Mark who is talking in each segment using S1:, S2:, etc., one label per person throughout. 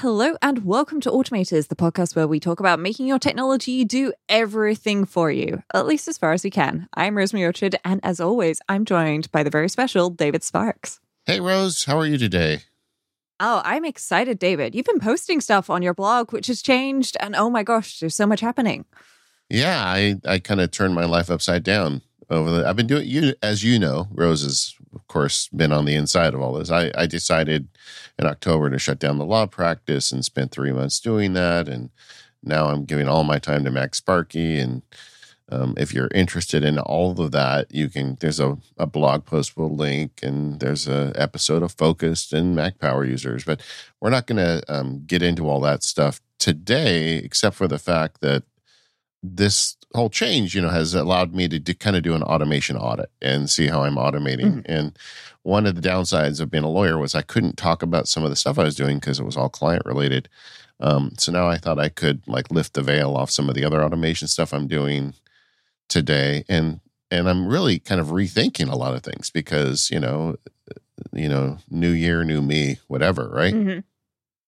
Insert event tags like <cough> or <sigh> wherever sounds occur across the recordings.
S1: Hello and welcome to Automators, the podcast where we talk about making your technology do everything for you, at least as far as we can. I'm Rosemary Orchard, and as always, I'm joined by the very special David Sparks.
S2: Hey, Rose, how are you today?
S1: Oh, I'm excited, David. You've been posting stuff on your blog, which has changed, and oh my gosh, there's so much happening.
S2: Yeah, I, I kind of turned my life upside down over the. I've been doing you as you know, Rose has of course been on the inside of all this. I, I decided in October to shut down the law practice and spent three months doing that, and now I'm giving all my time to MacSparky. And um, if you're interested in all of that, you can. There's a, a blog post we'll link, and there's a episode of Focused and Mac Power users. But we're not going to um, get into all that stuff today, except for the fact that this whole change, you know, has allowed me to, to kind of do an automation audit and see how I'm automating. Mm-hmm. And one of the downsides of being a lawyer was I couldn't talk about some of the stuff I was doing because it was all client related. Um, so now I thought I could like lift the veil off some of the other automation stuff I'm doing today, and and I'm really kind of rethinking a lot of things because you know, you know, new year, new me, whatever, right?
S1: Mm-hmm.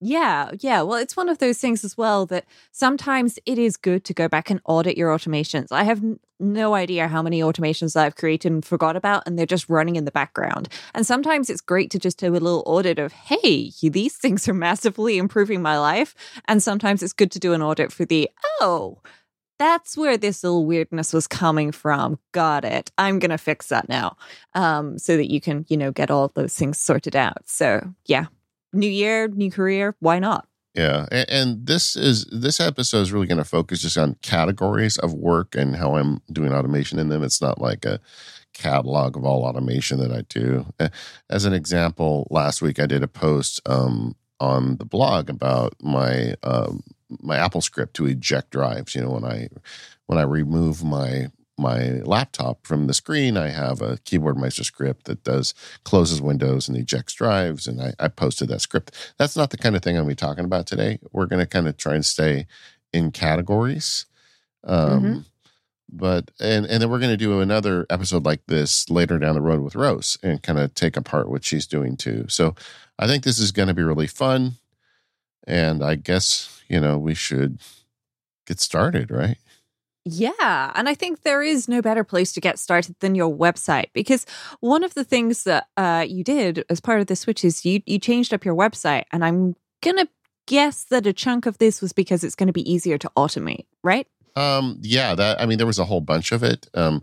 S1: Yeah, yeah. Well, it's one of those things as well that sometimes it is good to go back and audit your automations. I have n- no idea how many automations I've created and forgot about, and they're just running in the background. And sometimes it's great to just do a little audit of, hey, these things are massively improving my life. And sometimes it's good to do an audit for the, oh, that's where this little weirdness was coming from. Got it. I'm going to fix that now um, so that you can, you know, get all those things sorted out. So, yeah, new year, new career. Why not?
S2: Yeah, and, and this is this episode is really going to focus just on categories of work and how I'm doing automation in them. It's not like a catalog of all automation that I do. As an example, last week I did a post um, on the blog about my um, my AppleScript to eject drives. You know, when I when I remove my my laptop from the screen, I have a Keyboard Maestro script that does closes windows and ejects drives, and I, I posted that script. That's not the kind of thing I'm going to be talking about today. We're going to kind of try and stay in categories. Um, mm-hmm. But and and then we're going to do another episode like this later down the road with Rose and kind of take apart what she's doing too. So I think this is going to be really fun, and I guess you know we should get started, right?
S1: Yeah. And I think there is no better place to get started than your website because one of the things that uh, you did as part of the switch is you, you changed up your website. And I'm going to guess that a chunk of this was because it's going to be easier to automate, right?
S2: Um, yeah. That, I mean, there was a whole bunch of it. Um,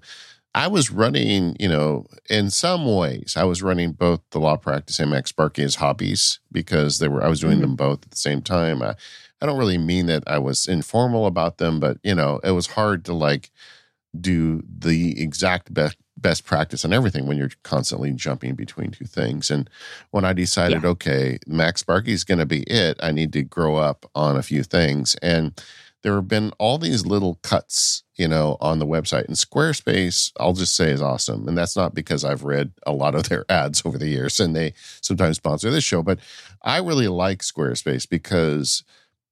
S2: I was running, you know, in some ways, I was running both the law practice and Max MacSparky as hobbies because they were, I was doing mm-hmm. them both at the same time. I, I don't really mean that I was informal about them, but you know, it was hard to like do the exact best best practice on everything when you're constantly jumping between two things. And when I decided, yeah. okay, MacSparky is going to be it, I need to grow up on a few things. And there have been all these little cuts, you know, on the website. And Squarespace, I'll just say, is awesome. And that's not because I've read a lot of their <laughs> ads over the years and they sometimes sponsor this show, but I really like Squarespace because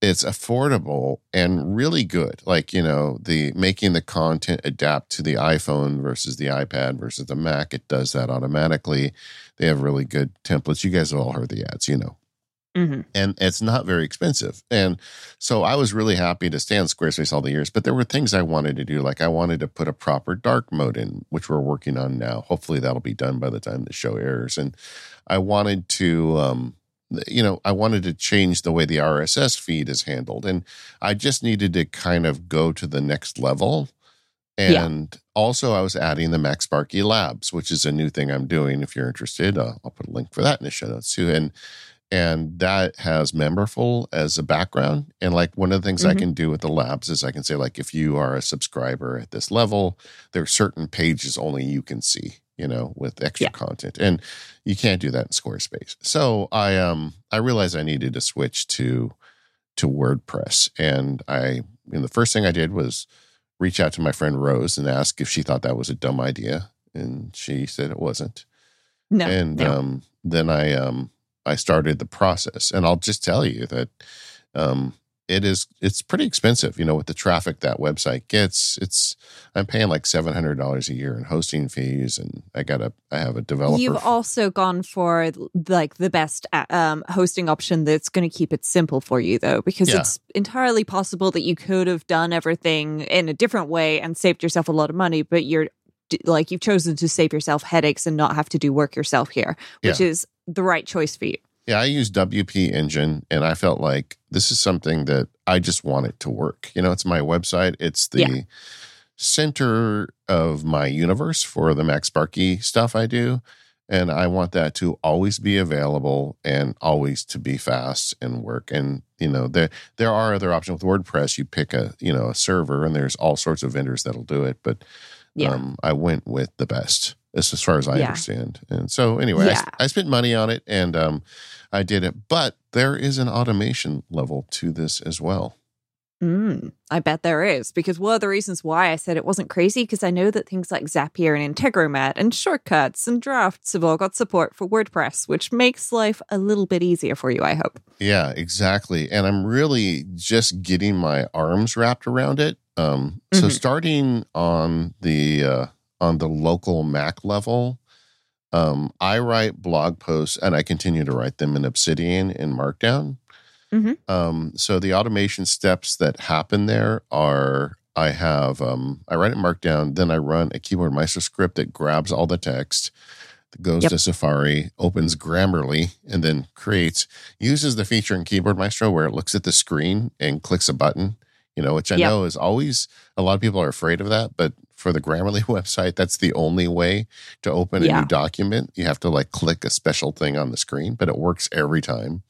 S2: it's affordable and really good. Like, you know, the making the content adapt to the iPhone versus the iPad versus the Mac, it does that automatically. They have really good templates. You guys have all heard the ads, you know. Mm-hmm. And it's not very expensive. And so I was really happy to stay on Squarespace all the years, but there were things I wanted to do. Like I wanted to put a proper dark mode in, which we're working on now. Hopefully that'll be done by the time the show airs. And I wanted to, um, you know, I wanted to change the way the RSS feed is handled. And I just needed to kind of go to the next level. And yeah. also, I was adding the MacSparky Labs, which is a new thing I'm doing. If you're interested, uh, I'll put a link for that in the show notes too. And and that has memberful as a background. And like one of the things mm-hmm. I can do with the labs is I can say like if you are a subscriber at this level, there are certain pages only you can see you know, with extra yeah. content. And you can't do that in Squarespace. So I um I realized I needed to switch to to WordPress. And I know, the first thing I did was reach out to my friend Rose and ask if she thought that was a dumb idea. And she said it wasn't.
S1: No.
S2: And
S1: no.
S2: um then I um I started the process. And I'll just tell you that um it is it's pretty expensive you know with the traffic that website gets it's i'm paying like $700 a year in hosting fees and i got a i have a developer
S1: You've also gone for like the best uh, um, hosting option that's going to keep it simple for you, though, because
S2: Yeah.
S1: it's entirely possible that you could have done everything in a different way and saved yourself a lot of money, but you're like you've chosen to save yourself headaches and not have to do work yourself here, which is the right choice for you.
S2: Yeah i use wp engine and i felt like this is something that i just want it to work. You know it's my website. It's the
S1: Yeah.
S2: center of my universe for the MacSparky stuff i do and i want that to always be available and always to be fast and work. And you know there there are other options. With wordpress you pick a you know a server and there's all sorts of vendors that'll do it but
S1: Yeah.
S2: um, I went with the best as, as far as I
S1: Yeah.
S2: understand. And so anyway, I,
S1: Yeah.
S2: I spent money on it and um, I did it, but there is an automation level to this as well.
S1: Mm, I bet there is because one of the reasons why I said it wasn't crazy because I know that things like Zapier and Integromat and shortcuts and drafts have all got support for WordPress, which makes life a little bit easier for you. I hope.
S2: Yeah, exactly. And I'm really just getting my arms wrapped around it. Um, so
S1: Mhm.
S2: starting on the uh, on the local Mac level, um, I write blog posts and I continue to write them in Obsidian and Markdown.
S1: Mhm.
S2: Um, so the automation steps that happen there are I have um, I write it in Markdown, then I run a keyboard maestro script that grabs all the text, goes
S1: Yep.
S2: to Safari, opens Grammarly, and then creates uses the feature in Keyboard Maestro where it looks at the screen and clicks a button. You know, which I
S1: Yep.
S2: know is always a lot of people are afraid of that, but for the Grammarly <laughs> website, that's the only way to open a
S1: Yeah.
S2: new document. You have to like click a special thing on the screen, but it works every time.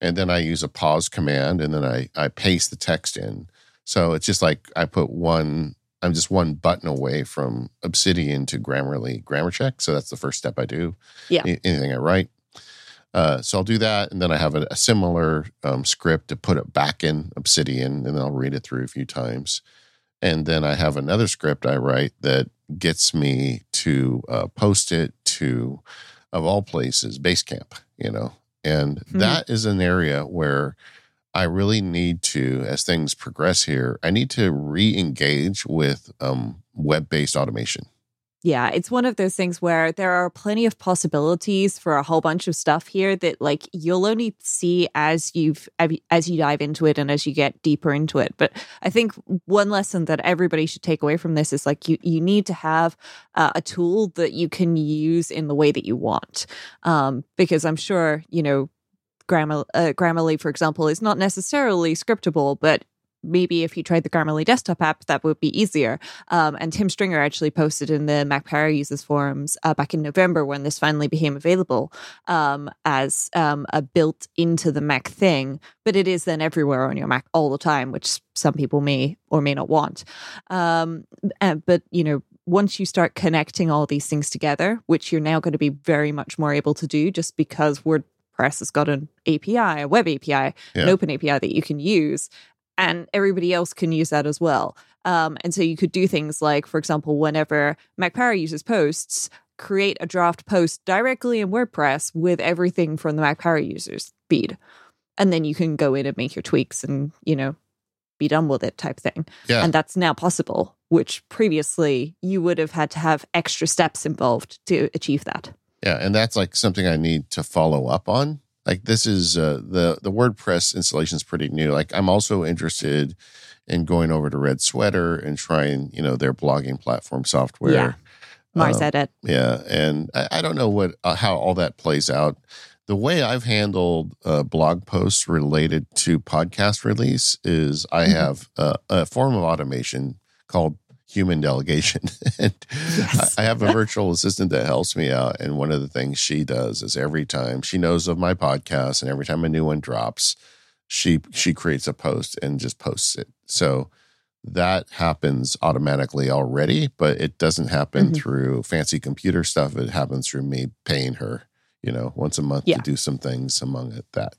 S2: And then I use a pause command and then I, I paste the text in. So it's just like I put one, I'm just one button away from Obsidian to Grammarly grammar check. So that's the first step I do.
S1: Yeah.
S2: Anything I write. Uh, so I'll do that. And then I have a, a similar um, script to put it back in Obsidian and then I'll read it through a few times. And then I have another script I write that gets me to uh, post it to, of all places, Basecamp, you know. And
S1: Hmm.
S2: that is an area where I really need to, as things progress here, I need to re engage with um, web based automation.
S1: Yeah, it's one of those things where there are plenty of possibilities for a whole bunch of stuff here that like you'll only see as you've as you dive into it and as you get deeper into it. But I think one lesson that everybody should take away from this is like you you need to have uh, a tool that you can use in the way that you want, um, because I'm sure you know. Grammar, uh, Grammarly, for example, is not necessarily scriptable, but maybe if you tried the Grammarly desktop app, that would be easier. Um, and Tim Stringer actually posted in the Mac Power Users forums uh, back in November when this finally became available um, as um, a built into the Mac thing, but it is then everywhere on your Mac all the time, which some people may or may not want. Um, uh, but, you know, once you start connecting all these things together, which you're now going to be very much more able to do just because WordPress has got an API, a web API,
S2: Yeah.
S1: an open API that you can use, and everybody else can use that as well. Um, and so you could do things like, for example, whenever Mac Power uses posts, create a draft post directly in WordPress with everything from the Mac Power users feed. And then you can go in and make your tweaks and, you know, be done with it type thing.
S2: Yeah.
S1: And that's now possible, which previously you would have had to have extra steps involved to achieve that.
S2: Yeah, and that's like something I need to follow up on. Like this is uh, the the WordPress installation is pretty new. Like I'm also interested in going over to Red Sweater and trying, you know, their blogging platform software.
S1: Yeah. MarsEdit.
S2: Yeah, and I, I don't know what uh, how all that plays out. The way I've handled uh, blog posts related to podcast release is I
S1: Mhm.
S2: have uh, a form of automation called human delegation. <laughs> and
S1: Yes.
S2: I, I have a virtual assistant that helps me out. And one of the things she does is every time she knows of my podcast and every time a new one drops, she she creates a post and just posts it. So that happens automatically already, but it doesn't happen
S1: Mhm.
S2: through fancy computer stuff. It happens through me paying her, you know, once a month
S1: Yeah.
S2: to do some things among it that.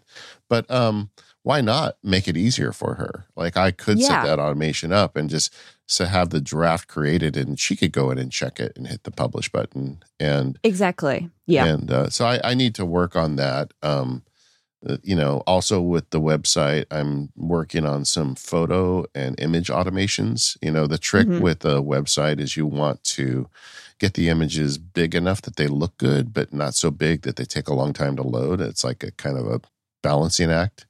S2: But um why not make it easier for her? Like I could
S1: Yeah.
S2: set that automation up and just so have the draft created and she could go in and check it and hit the publish button and
S1: Exactly. Yeah.
S2: and uh, so I, I need to work on that um Uh, you know, also with the website, I'm working on some photo and image automations. You know, the trick
S1: Mhm.
S2: with a website is you want to get the images big enough that they look good, but not so big that they take a long time to load. It's like a kind of a balancing act.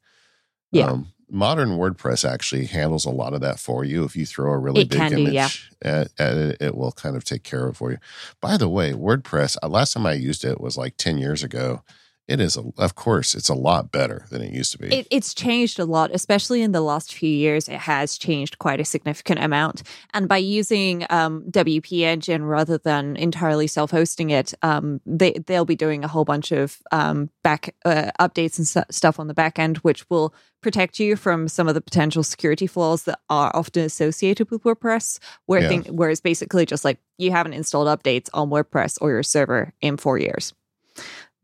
S1: Yeah.
S2: Um, modern WordPress actually handles a lot of that for you. If you throw a really
S1: It
S2: big
S1: can do,
S2: image
S1: yeah.
S2: at, at it, it will kind of take care of it for you. By the way, WordPress, uh, last time I used it was like 10 years ago. It is, a, of course, it's a lot better than it used to be.
S1: It, it's changed a lot, especially in the last few years. It has changed quite a significant amount. And by using um, WP Engine rather than entirely self hosting it, um, they, they'll be doing a whole bunch of um, back uh, updates and stu- stuff on the back end, which will protect you from some of the potential security flaws that are often associated with WordPress. Where
S2: Yeah.
S1: thing, where it's basically just like you haven't installed updates on WordPress or your server in four years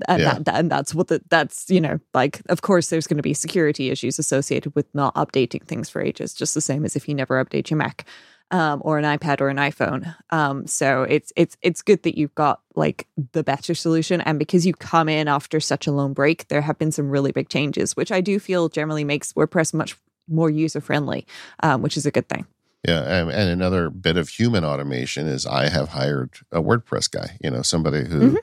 S1: and
S2: Yeah.
S1: that, that and that's what the, that's you know like of course there's going to be security issues associated with not updating things for ages just the same as if you never update your mac um, or an ipad or an iphone um, so it's it's it's good that you've got like the better solution and because you come in after such a long break there have been some really big changes which i do feel generally makes wordpress much more user friendly um, which is a good thing
S2: Yeah, and, and another bit of human automation is I have hired a WordPress guy. You know, somebody who
S1: Mhm.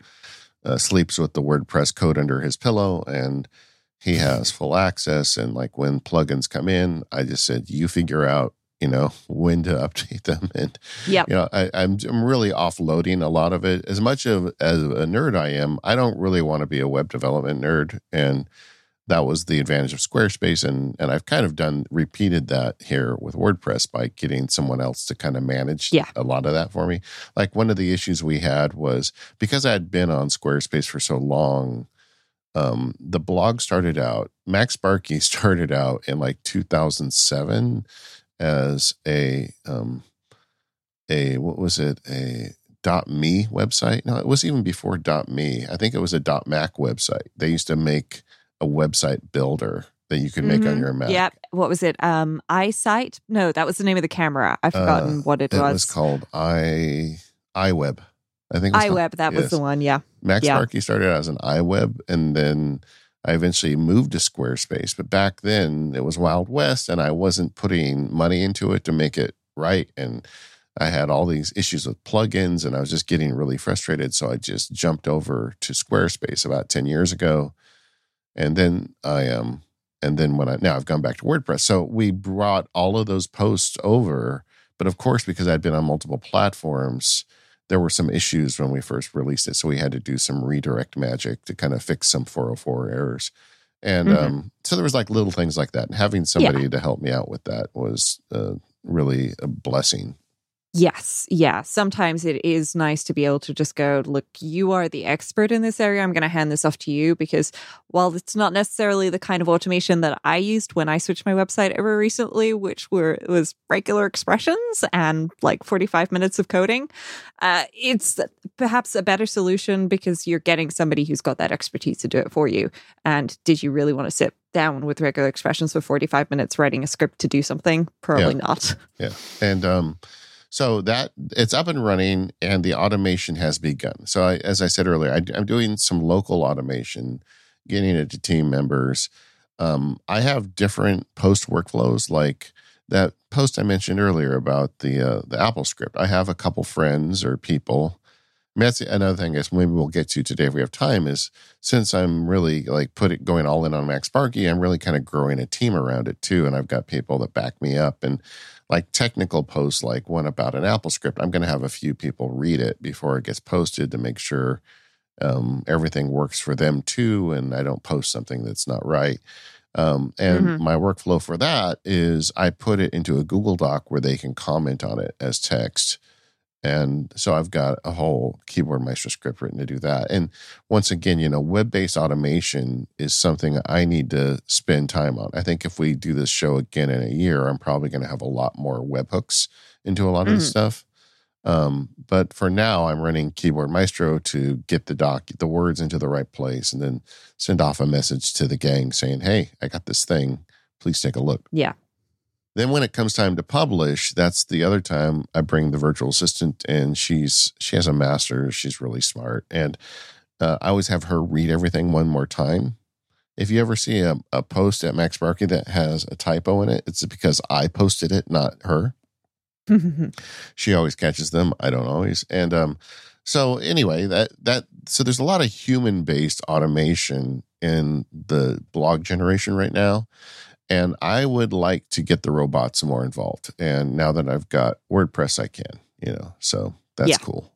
S2: Uh, sleeps with the WordPress code under his pillow, and he has full access. And like when plugins come in, I just said, "You figure out." You know <laughs> when to update them, <laughs> and
S1: Yep.
S2: you know I, I'm I'm really offloading a lot of it. As much of as a nerd I am, I don't really want to be a web development nerd, and that was the advantage of Squarespace, and and I've kind of done repeated that here with WordPress by getting someone else to kind of manage
S1: Yeah.
S2: a lot of that for me. Like one of the issues we had was because I had been on Squarespace for so long. Um, the blog started out. MacSparky <laughs> started out in like 2007 as a um, a what was it a dot me website no it was even before dot me i think it was a dot mac website they used to make a website builder that you could make on
S1: Mhm.
S2: your mac
S1: Yep. What was it? Um, iSight? No, that was the name of the camera. I've forgotten
S2: Uh,
S1: what it,
S2: it
S1: was.
S2: was called i iweb i think it was called-
S1: iWeb. That was the one. Yeah.
S2: Max
S1: Yeah.
S2: Sparky started out as an iWeb, and then I eventually moved to Squarespace. But back then, it was Wild West, and I wasn't putting money into it to make it right. And I had all these issues with plugins, and I was just getting really frustrated. So I just jumped over to Squarespace about ten years ago, and then I um, and then when I now I've gone back to WordPress. So we brought all of those posts over, but of course, because I'd been on multiple platforms there were some issues when we first released it. So we had to do some redirect magic to kind of fix some 404 errors. And
S1: Mhm.
S2: um, so there was like little things like that. And having somebody to help me out with that was uh, really a blessing.
S1: Yes. Yeah. Sometimes it is nice to be able to just go, look, you are the expert in this area. I'm going to hand this off to you because while it's not necessarily the kind of automation that I used when I switched my website over recently, which were was regular expressions and like 45 minutes of coding, uh, it's perhaps a better solution because you're getting somebody who's got that expertise to do it for you. And did you really want to sit down with regular expressions for 45 minutes writing a script to do something? Probably not.
S2: Yeah. And um, so that it's up and running and the automation has begun. So I, as I said earlier, I, I'm doing some local automation, getting it to team members. Um, I have different post workflows like that post I mentioned earlier about the uh, the AppleScript. I have a couple friends or people. I mean, that's another thing. I guess maybe we'll get to today if we have time. Is since I'm really like put it going all in on MacSparky, I'm really kind of growing a team around it too, and I've got people that back me up. And like technical posts, like one about an AppleScript, I'm going to have a few people read it before it gets posted to make sure um, everything works for them too, and I don't post something that's not right. Um, and
S1: Mhm.
S2: my workflow for that is I put it into a Google Doc where they can comment on it as text. And so I've got a whole keyboard maestro script written to do that. And once again, you know, web based automation is something I need to spend time on. I think if we do this show again in a year, I'm probably going to have a lot more webhooks into a lot of this
S1: Mhm.
S2: stuff. Um, but for now, I'm running Keyboard Maestro to get the doc, the words into the right place, and then send off a message to the gang saying, "Hey, I got this thing. Please take a look."
S1: Yeah.
S2: Then when it comes time to publish, that's the other time I bring the virtual assistant, and she's she has a master's. She's really smart, and uh, I always have her read everything one more time. if you ever see a, a post at MacSparky that has a typo in it, it's because I posted it, not her. <laughs> she always catches them. I don't always. And um, so anyway, that that so there's a lot of human based automation in the blog generation right now. And I would like to get the robots more involved. And now that I've got WordPress, I can, you know, so that's yeah. cool.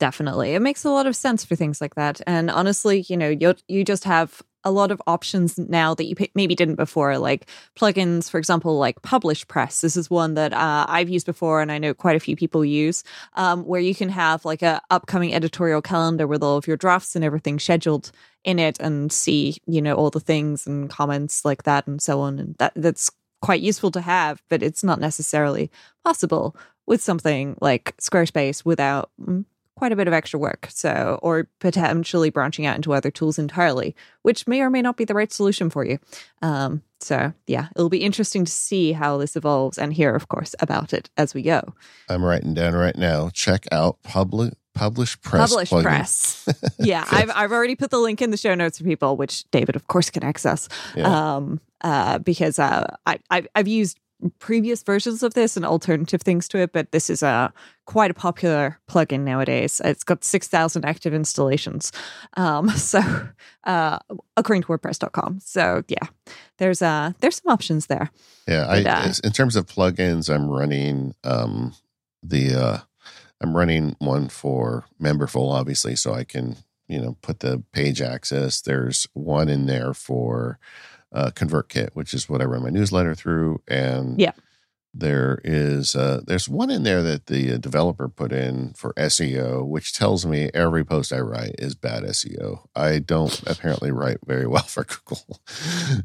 S1: Definitely. It makes a lot of sense for things like that. And honestly, you know, you you just have a lot of options now that you maybe didn't before, like plugins, for example, like PublishPress. This is one that uh, I've used before, and I know quite a few people use, um, where you can have like a upcoming editorial calendar with all of your drafts and everything scheduled in it, and see you know all the things and comments like that and so on. And that that's quite useful to have, but it's not necessarily possible with something like Squarespace without mm, quite a bit of extra work. So, or potentially branching out into other tools entirely, which may or may not be the right solution for you. Um, so, yeah, it'll be interesting to see how this evolves and hear, of course, about it as we go.
S2: I'm writing down right now. Check out public PublishPress.
S1: Publish plugin. Press. <laughs> yeah, I've I've already put the link in the show notes for people, which David, of course, can access. Yeah. Um, uh, because uh, I, I I've used previous versions of this and alternative things to it, but this is a quite a popular plugin nowadays. It's got six thousand active installations, um, <laughs> so uh, according to WordPress.com. So yeah, there's uh there's some options there.
S2: Yeah, but, I uh, in terms of plugins, I'm running um, the uh, I'm running one for Memberful, obviously, so I can you know put the page access. There's one in there for uh, ConvertKit, which is what I run my newsletter through. And
S1: yeah.
S2: There is uh, there's one in there that the uh, developer put in for SEO, which tells me every post I write is bad SEO. I don't apparently write very well for <laughs> Google.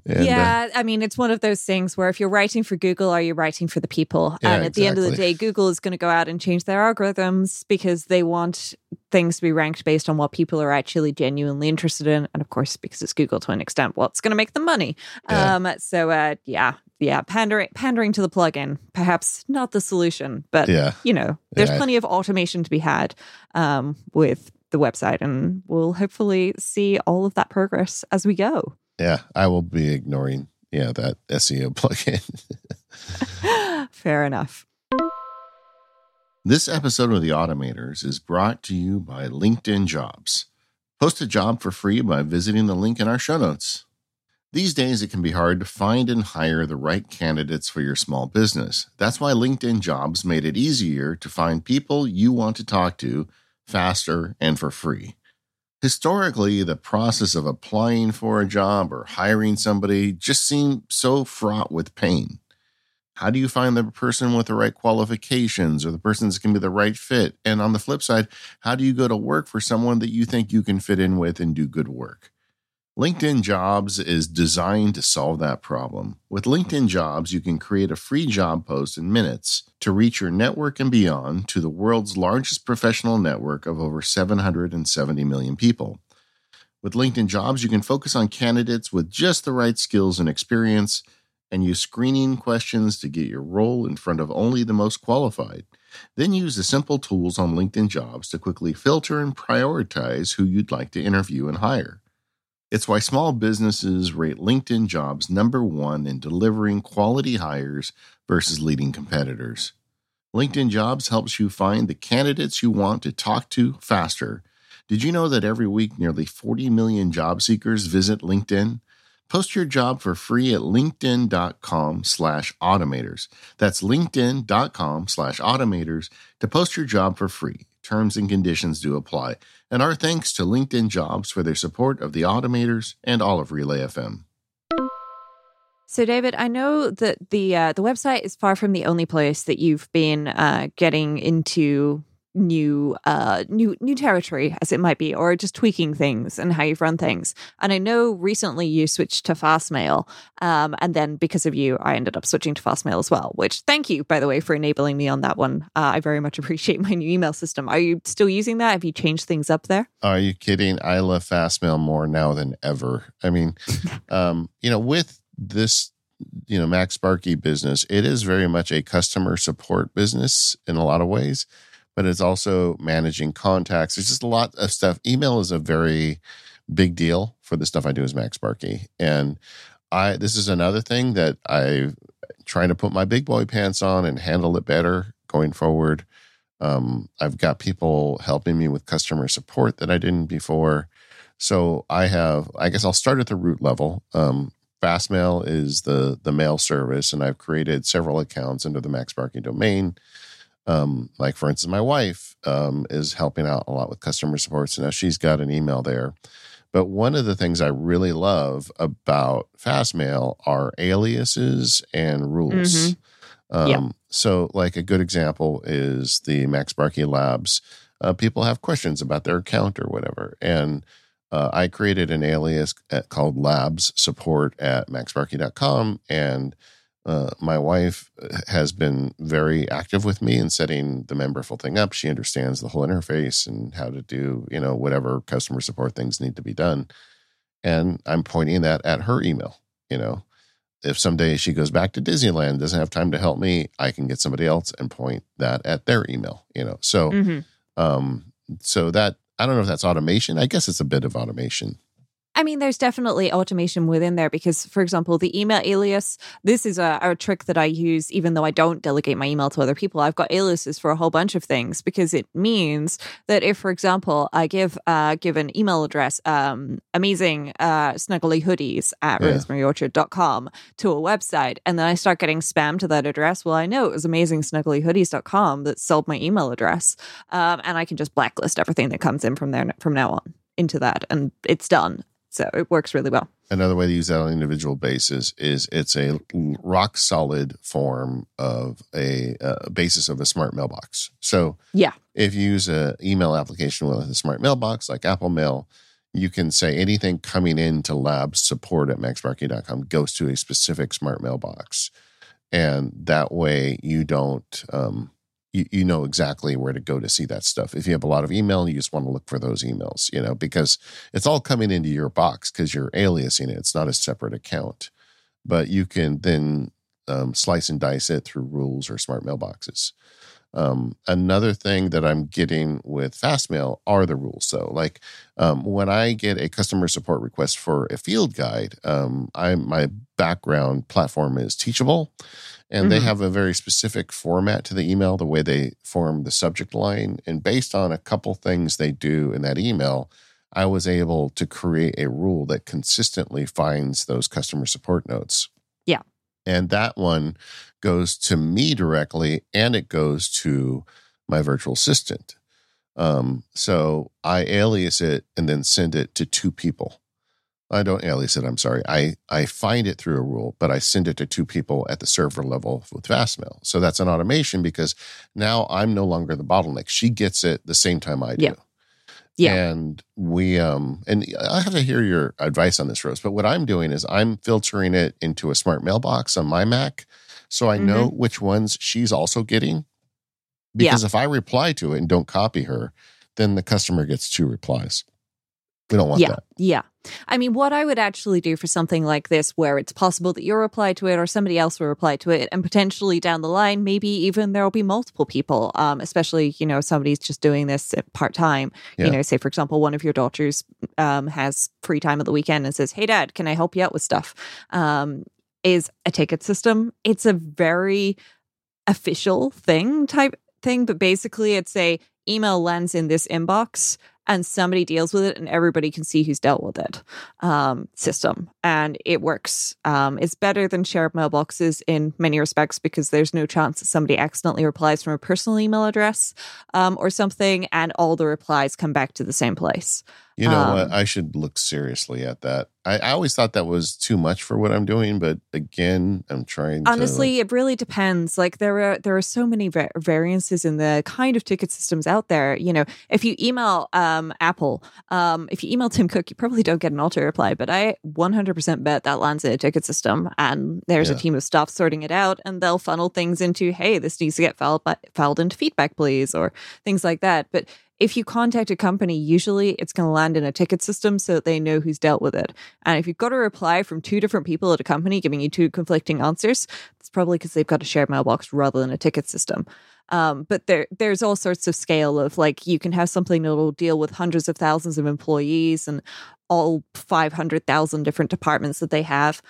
S1: and, uh, yeah, uh, I mean it's one of those things where if you're writing for Google, are you writing for the people? Yeah, and at exactly. the end of the day, Google is going to go out and change their algorithms because they want things to be ranked based on what people are actually genuinely interested in, and of course because it's Google to an extent, what's going to make them money. Yeah. Um, so uh, yeah, yeah, pandering pandering to the plugin, perhaps not the solution, but yeah. you know, there's yeah. plenty of automation to be had um, with the website, and we'll hopefully see all of that progress as we go.
S2: Yeah, I will be ignoring yeah that SEO <laughs> plugin. <laughs>
S1: Fair enough.
S2: This episode of The Automators is brought to you by LinkedIn Jobs. Post a job for free by visiting the link in our show notes. These days, it can be hard to find and hire the right candidates for your small business. That's why LinkedIn Jobs made it easier to find people you want to talk to faster and for free. Historically, the process of applying for a job or hiring somebody just seemed so fraught with pain. How do you find the person with the right qualifications or the person that's going to be the right fit? And on the flip side, how do you go to work for someone that you think you can fit in with and do good work? LinkedIn Jobs is designed to solve that problem. With LinkedIn Jobs, you can create a free job post in minutes to reach your network and beyond to the world's largest professional network of over 770 million people. With LinkedIn Jobs, you can focus on candidates with just the right skills and experience and use screening questions to get your role in front of only the most qualified. Then use the simple tools on LinkedIn Jobs to quickly filter and prioritize who you'd like to interview and hire. It's why small businesses rate LinkedIn jobs number one in delivering quality hires versus leading competitors. LinkedIn Jobs helps you find the candidates you want to talk to faster. Did you know that every week nearly 40 million job seekers visit LinkedIn? Post your job for free at linkedin.com slash automators. That's linkedin.com slash automators to post your job for free. Terms and conditions do apply. And our thanks to LinkedIn Jobs for their support of the Automators and all of Relay FM.
S1: So, David, I know that the uh, the website is far from the only place that you've been uh, getting into new uh new new territory as it might be or just tweaking things and how you've run things. And i know recently you switched to fastmail um and then because of you i ended up switching to fastmail as well which thank you by the way for enabling me on that one. Uh, i very much <laughs> appreciate my new email system. Are you still using that? Have you changed things up there?
S2: Are you kidding? I love fastmail more now than ever. I mean <laughs> um you know with this you know MacSparky business it is very much a customer support business in a lot of ways but it's also managing contacts. There's just a lot of stuff. Email is a very big deal for the stuff I do as MacSparky. And I this is another thing that I trying to put my big boy pants on and handle it better going forward. Um, I've got people helping me with customer support that I didn't before. So I have, I guess I'll start at the root level. Um, Fastmail is the the mail service, and I've created several accounts under the MacSparky domain. Um, like for instance, my wife um, is helping out a lot with customer support, so now she's got an email there. But one of the things I really love about Fastmail are aliases and rules. Mm-hmm. Um, yeah. So, like a good example is the MacSparky Labs. Uh, people have questions about their account or whatever, and uh, I created an alias at, called Labs Support at MacSparky.com, and uh, my wife uh, has been very active with me in setting the memberful thing up. She understands the whole interface and how to do, you know, whatever customer support things need to be done. And I'm pointing that at her email. You know, if someday she goes back to Disneyland, doesn't have time to help me, I can get somebody else and point that at their email. You know, so, mm-hmm. um, so that I don't know if that's automation. I guess it's a bit of automation.
S1: I mean, there's definitely automation within there because, for example, the email alias, this is a, a, trick that I use even though I don't delegate my email to other people. I've got aliases for a whole bunch of things because it means that if, for example, I give uh, give an email address, um, amazing uh, snuggly hoodies at yeah. rosemaryorchard.com to a website, and then I start getting spam to that address, well, I know it was amazing snugglyhoodies.com that sold my email address. Um, and I can just blacklist everything that comes in from there from now on into that and it's done so it works really well.
S2: Another way to use that on an individual basis is it's a rock solid form of a uh, basis of a smart mailbox. So
S1: yeah,
S2: if you use an email application with a smart mailbox like Apple Mail, you can say anything coming into labs support at macsparky.com goes to a specific smart mailbox. And that way you don't um, you, you know exactly where to go to see that stuff. If you have a lot of email, you just want to look for those emails, you know, because it's all coming into your box because you're aliasing it. It's not a separate account, but you can then um, slice and dice it through rules or smart mailboxes. Um, another thing that I'm getting with Fastmail are the rules. So, like um, when I get a customer support request for a field guide, um, I my background platform is Teachable, and mm-hmm. they have a very specific format to the email, the way they form the subject line, and based on a couple things they do in that email. I was able to create a rule that consistently finds those customer support notes.
S1: Yeah.
S2: And that one goes to me directly and it goes to my virtual assistant. Um, so I alias it and then send it to two people. I don't alias it, I'm sorry. I, I find it through a rule, but I send it to two people at the server level with Fastmail. So that's an automation because now I'm no longer the bottleneck. She gets it the same time I do.
S1: Yeah. Yeah.
S2: And we um and I have to hear your advice on this, Rose. But what I'm doing is I'm filtering it into a smart mailbox on my Mac so I mm-hmm. know which ones she's also getting. Because yeah. if I reply to it and don't copy her, then the customer gets two replies. We don't want
S1: yeah,
S2: that.
S1: Yeah. I mean, what I would actually do for something like this, where it's possible that you'll reply to it or somebody else will reply to it, and potentially down the line, maybe even there will be multiple people, um, especially, you know, somebody's just doing this part time. Yeah. You know, say, for example, one of your daughters um, has free time at the weekend and says, Hey, dad, can I help you out with stuff? Um, is a ticket system. It's a very official thing type thing, but basically it's a email lens in this inbox and somebody deals with it and everybody can see who's dealt with it um, system and it works um, it's better than shared mailboxes in many respects because there's no chance that somebody accidentally replies from a personal email address um, or something and all the replies come back to the same place
S2: you know what? Um, I should look seriously at that. I, I, always thought that was too much for what I'm doing, but again, I'm trying.
S1: Honestly,
S2: like,
S1: it really depends. Like there are there are so many variances in the kind of ticket systems out there. You know, if you email um, Apple, um, if you email Tim Cook, you probably don't get an auto reply. But I 100% bet that lands in a ticket system, and there's yeah. a team of staff sorting it out, and they'll funnel things into, hey, this needs to get filed by, filed into feedback, please, or things like that. But if you contact a company, usually it's going to land in a ticket system so that they know who's dealt with it. And if you've got a reply from two different people at a company giving you two conflicting answers, it's probably because they've got a shared mailbox rather than a ticket system. Um, but there there's all sorts of scale of like you can have something that will deal with hundreds of thousands of employees and all 500,000 different departments that they have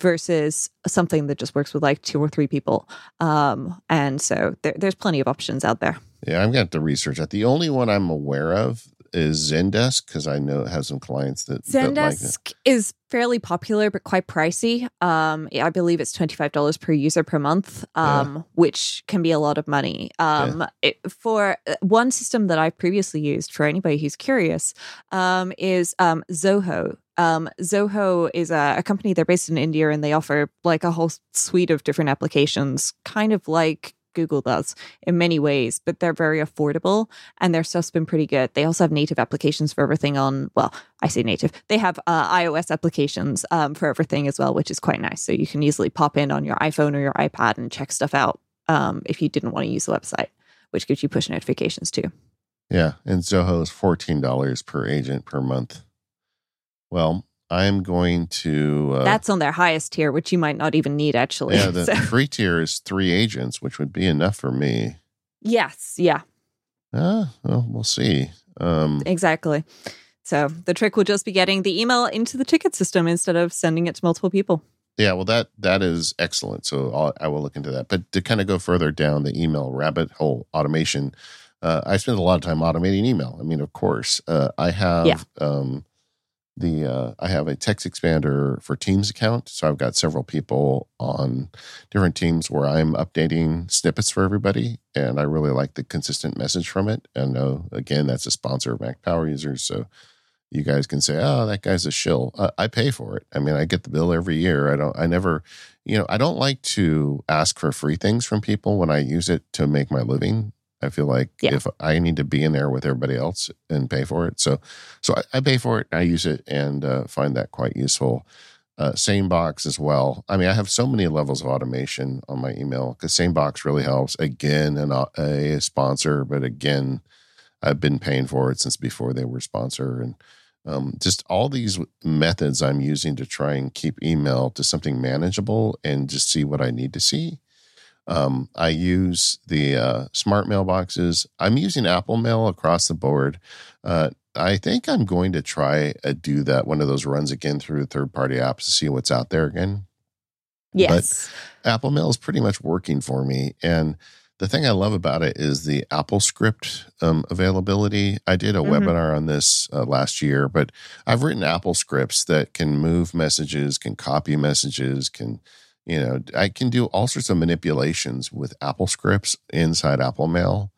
S1: versus something that just works with like two or three people. Um, and so there, there's plenty of options out there.
S2: Yeah, I'm going to have to research that. The only one I'm aware of is Zendesk because I know it has some clients that
S1: Zendesk
S2: that like
S1: is fairly popular but quite pricey. Um, I believe it's twenty five dollars per user per month, um, yeah. which can be a lot of money. Um, yeah. it, for uh, one system that I've previously used, for anybody who's curious, um, is um, Zoho. Um, Zoho is a, a, company. They're based in India, and they offer like a whole suite of different applications, kind of like Google does in many ways, but they're very affordable and their stuff's been pretty good. They also have native applications for everything on, well, I say native. They have uh, iOS applications um, for everything as well, which is quite nice. So you can easily pop in on your iPhone or your iPad and check stuff out um, if you didn't want to use the website, which gives you push notifications too.
S2: Yeah. And Zoho is $14 per agent per month. Well, I'm going to.
S1: Uh, That's on their highest tier, which you might not even need actually.
S2: Yeah, the <laughs> so. free tier is three agents, which would be enough for me.
S1: Yes. Yeah.
S2: Uh, well, we'll see. Um,
S1: exactly. So the trick will just be getting the email into the ticket system instead of sending it to multiple people.
S2: Yeah, well, that that is excellent. So I'll, I will look into that. But to kind of go further down the email rabbit hole automation, uh, I spend a lot of time automating email. I mean, of course, uh, I have. Yeah. Um, the uh, I have a TextExpander for Teams account, so I've got several people on different teams where I'm updating snippets for everybody, and I really like the consistent message from it. And know again, that's a sponsor of Mac Power Users, so you guys can say, "Oh, that guy's a shill." Uh, I pay for it. I mean, I get the bill every year. I don't. I never, you know, I don't like to ask for free things from people when I use it to make my living. I feel like yeah. if I need to be in there with everybody else and pay for it, so so I, I pay for it. I use it and uh, find that quite useful. Uh, SaneBox as well. I mean, I have so many levels of automation on my email because SaneBox really helps. Again, an, uh, a sponsor, but again, I've been paying for it since before they were sponsor, and um, just all these methods I'm using to try and keep email to something manageable and just see what I need to see. Um, I use the uh, smart mailboxes. I'm using Apple Mail across the board. Uh, I think I'm going to try a do that one of those runs again through third party apps to see what's out there again.
S1: Yes,
S2: but Apple Mail is pretty much working for me, and the thing I love about it is the AppleScript um, availability. I did a mm-hmm. webinar on this uh, last year, but I've written AppleScripts that can move messages, can copy messages, can you know, I can do all sorts of manipulations with AppleScripts inside Apple Mail.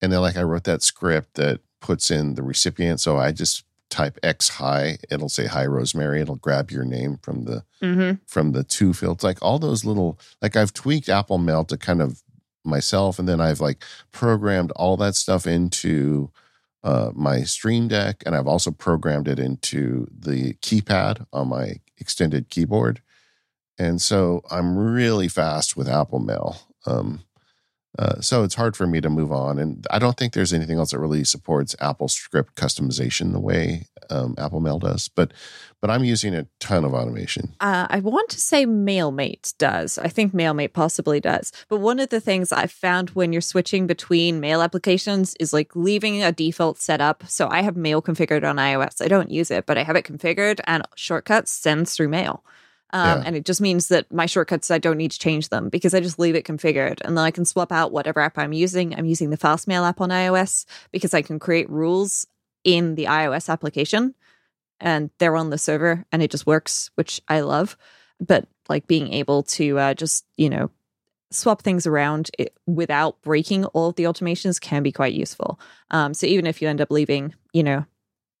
S2: And then, like, I wrote that script that puts in the recipient. So I just type X hi, it'll say hi Rosemary. It'll grab your name from the mm-hmm. from the two fields. Like all those little like I've tweaked Apple Mail to kind of myself, and then I've like programmed all that stuff into uh, my Stream Deck, and I've also programmed it into the keypad on my extended keyboard. And so I'm really fast with Apple Mail. Um, uh, so it's hard for me to move on. And I don't think there's anything else that really supports AppleScript customization the way um, Apple Mail does. But but I'm using a ton of automation.
S1: Uh, I want to say MailMate does. I think MailMate possibly does. But one of the things I've found when you're switching between mail applications is like leaving a default setup. So I have Mail configured on iOS. I don't use it, but I have it configured and shortcuts sends through Mail. Um, yeah. And it just means that my shortcuts, I don't need to change them because I just leave it configured. And then I can swap out whatever app I'm using. I'm using the Fastmail app on iOS because I can create rules in the iOS application and they're on the server and it just works, which I love. But like being able to uh, just, you know, swap things around it, without breaking all of the automations can be quite useful. Um, so even if you end up leaving, you know,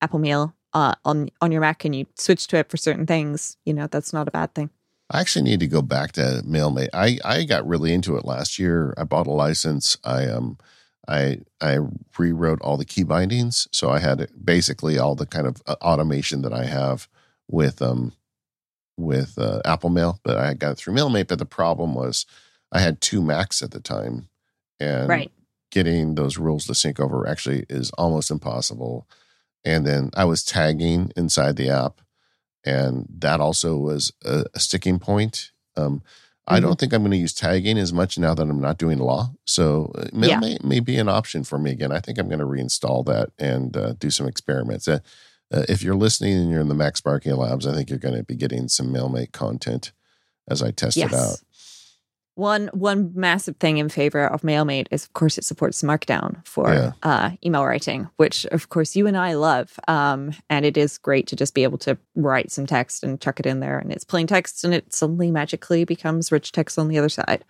S1: Apple Mail uh, on on your Mac and you switch to it for certain things, you know that's not a bad thing.
S2: I actually need to go back to MailMate. I I got really into it last year. I bought a license. I um I I rewrote all the key bindings, so I had basically all the kind of uh, automation that I have with um with uh, Apple Mail, but I got it through MailMate. But the problem was I had two Macs at the time, and right. getting those rules to sync over actually is almost impossible and then I was tagging inside the app, and that also was a, a sticking point. Um, I don't think I'm going to use tagging as much now that I'm not doing law. So uh, Mail
S1: Yeah.
S2: may, may be an option for me again. I think I'm going to reinstall that and uh, do some experiments. Uh, uh, if you're listening and you're in the MacSparky Labs, I think you're going to be getting some MailMate content as I test it out.
S1: One one massive thing in favor of MailMate is, of course, it supports Markdown for
S2: Yeah.
S1: uh, email writing, which, of course, you and I love. Um, and it is great to just be able to write some text and chuck it in there, and it's plain text, and it suddenly magically becomes rich text on the other side.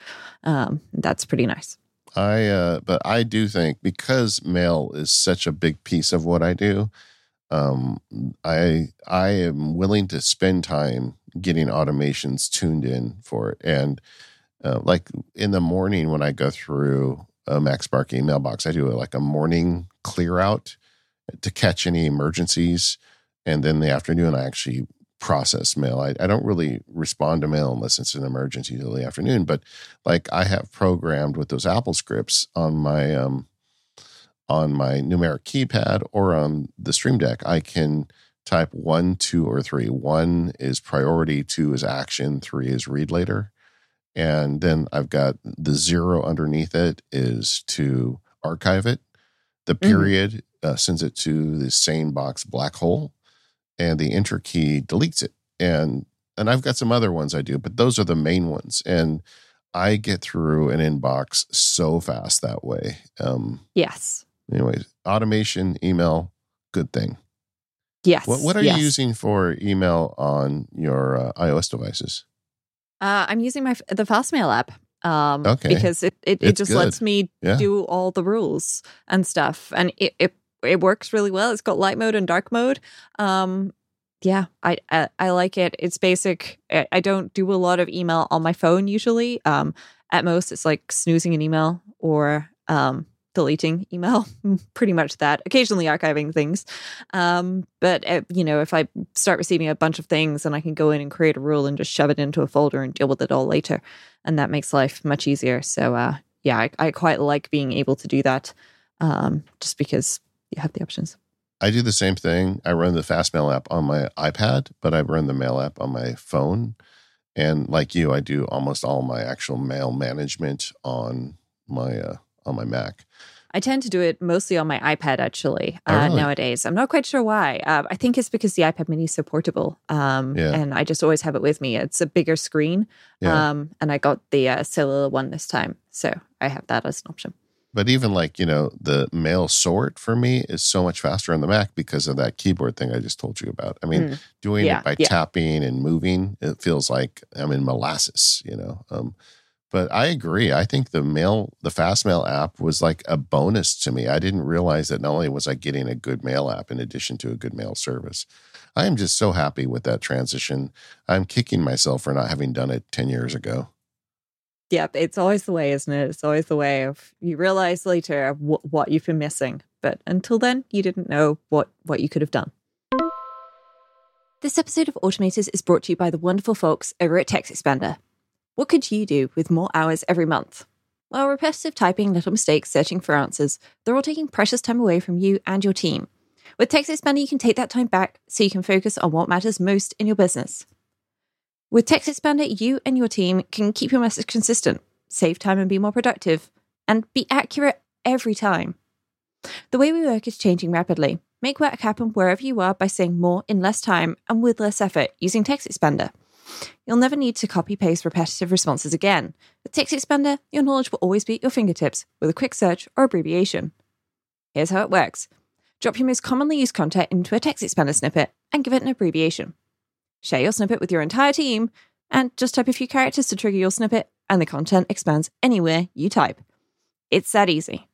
S1: Um, that's pretty nice.
S2: I uh but I do think because mail is such a big piece of what I do, um I I am willing to spend time getting automations tuned in for it. And uh, like in the morning when I go through a MacSparky mailbox, I do like a morning clear out to catch any emergencies. And then the afternoon I actually process mail. I, I don't really respond to mail unless it's an emergency till the afternoon. But like I have programmed with those AppleScripts on my um on my numeric keypad or on the Stream Deck, I can type one, two, or three. One is priority, two is action, three is read later. And then I've got the zero underneath it is to archive it. The
S1: Mhm.
S2: period uh, sends it to the SaneBox black hole, and the enter key deletes it. And and I've got some other ones I do, but those are the main ones. And I get through an inbox so fast that way. Um,
S1: Yes.
S2: anyways, automation, email, good thing.
S1: Yes.
S2: What what are
S1: yes.
S2: you using for email on your uh, iOS devices?
S1: Uh, I'm using my the Fastmail app. Um,
S2: Okay.
S1: because it, it, it just
S2: good.
S1: lets me
S2: Yeah.
S1: do all the rules and stuff, and it, it it works really well. It's got light mode and dark mode. Um, yeah, I, I I like it. It's basic. I, I don't do a lot of email on my phone usually. Um, at most, it's like snoozing an email or um deleting email. <laughs> Pretty much that. Occasionally archiving things. Um, but uh, you know, if I start receiving a bunch of things, and I can go in and create a rule and just shove it into a folder and deal with it all later, and that makes life much easier. So uh, yeah, I, I quite like being able to do that. Um, just because you have the options.
S2: I do the same thing. I run the Fastmail app on my iPad, but I run the mail app on my phone. And like you, I do almost all my actual mail management on my uh, on my Mac.
S1: I tend to do it mostly on my iPad actually
S2: Oh,
S1: uh,
S2: really?
S1: nowadays. I'm not quite sure why. Uh, I think it's because the iPad Mini is so portable, um,
S2: Yeah.
S1: and I just always have it with me. It's a bigger screen,
S2: Yeah.
S1: um, and I got the uh, cellular one this time, so I have that as an option.
S2: But even like, you know, the mail sort for me is so much faster on the Mac because of that keyboard thing I just told you about. I mean,
S1: Mm.
S2: doing
S1: Yeah,
S2: it by tapping and moving, it feels like I'm in molasses, you know. Um, but I agree. I think the mail, the Fastmail app was like a bonus to me. I didn't realize that not only was I getting a good mail app in addition to a good mail service. I am just so happy with that transition. I'm kicking myself for not having done it 10 years ago.
S1: Yep, it's always the way, isn't it? It's always the way of you realize later w- what you've been missing, but until then, you didn't know what what you could have done. This episode of Automators is brought to you by the wonderful folks over at TextExpander. What could you do with more hours every month? Well, repetitive typing, little mistakes, searching for answers, they're all taking precious time away from you and your team. With TextExpander, you can take that time back so you can focus on what matters most in your business. With TextExpander, you and your team can keep your message consistent, save time and be more productive, and be accurate every time. The way we work is changing rapidly. Make work happen wherever you are by saying more in less time and with less effort using TextExpander. You'll never need to copy paste repetitive responses again. With TextExpander, your knowledge will always be at your fingertips with a quick search or abbreviation. Here's how it works drop your most commonly used content into a TextExpander snippet and give it an abbreviation. Share your snippet with your entire team, and just type a few characters to trigger your snippet, and the content expands anywhere you type. It's that easy.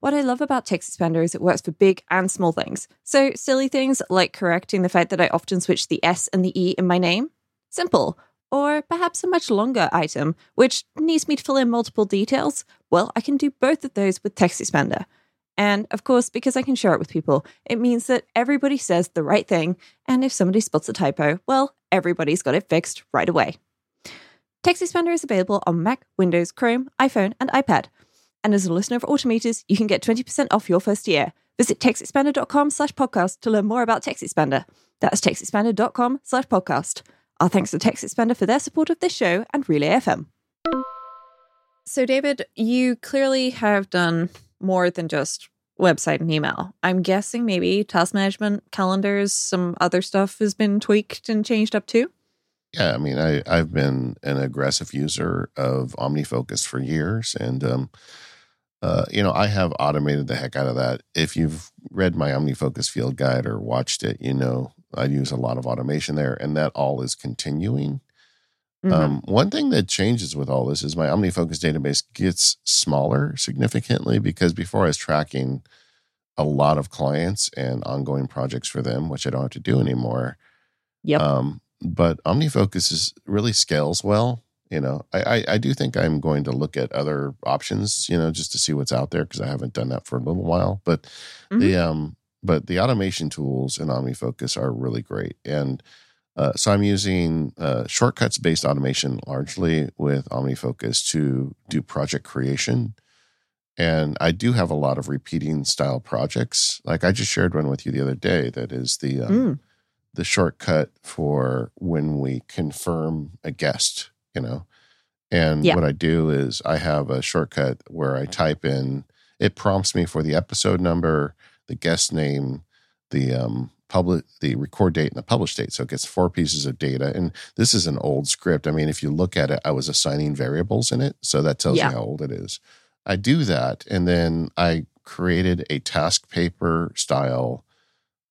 S1: What I love about TextExpander is it works for big and small things. So, silly things like correcting the fact that I often switch the S and the E in my name. Simple. Or perhaps a much longer item, which needs me to fill in multiple details. Well, I can do both of those with TextExpander. And of course, because I can share it with people, it means that everybody says the right thing. And if somebody spots a typo, well, everybody's got it fixed right away. TextExpander is available on Mac, Windows, Chrome, iPhone, and iPad. And as a listener of Automators, you can get 20% off your first year. Visit textexpander.com slash podcast to learn more about Text Expander. That's textexpander.com slash podcast. Our thanks to TextExpander for their support of this show and Relay FM. So, David, you clearly have done more than just website and email. I'm guessing maybe task management, calendars, some other stuff has been tweaked and changed up too.
S2: Yeah, I mean, I I've been an aggressive user of OmniFocus for years, and um, uh, you know, I have automated the heck out of that. If you've read my OmniFocus field guide or watched it, you know I use a lot of automation there, and that all is continuing. Mm-hmm. Um, one thing that changes with all this is my OmniFocus database gets smaller significantly because before I was tracking a lot of clients and ongoing projects for them, which I don't have to do anymore.
S1: Yep.
S2: Um, but OmniFocus is really scales well. You know, I, I, I do think I'm going to look at other options, you know, just to see what's out there because I haven't done that for a little while. But mm-hmm. the um, but the automation tools in OmniFocus are really great, and uh, so I'm using uh, shortcuts based automation largely with OmniFocus to do project creation. And I do have a lot of repeating style projects. Like I just shared one with you the other day that is the um, mm. the shortcut for when we confirm a guest, you know. And yeah. what I do is I have a shortcut where I type in it prompts me for the episode number, the guest name, the um, public the record date and the publish date. So it gets four pieces of data. And this is an old script. I mean, if you look at it, I was assigning variables in it. So that tells yeah. you how old it is. I do that. And then I created a task paper style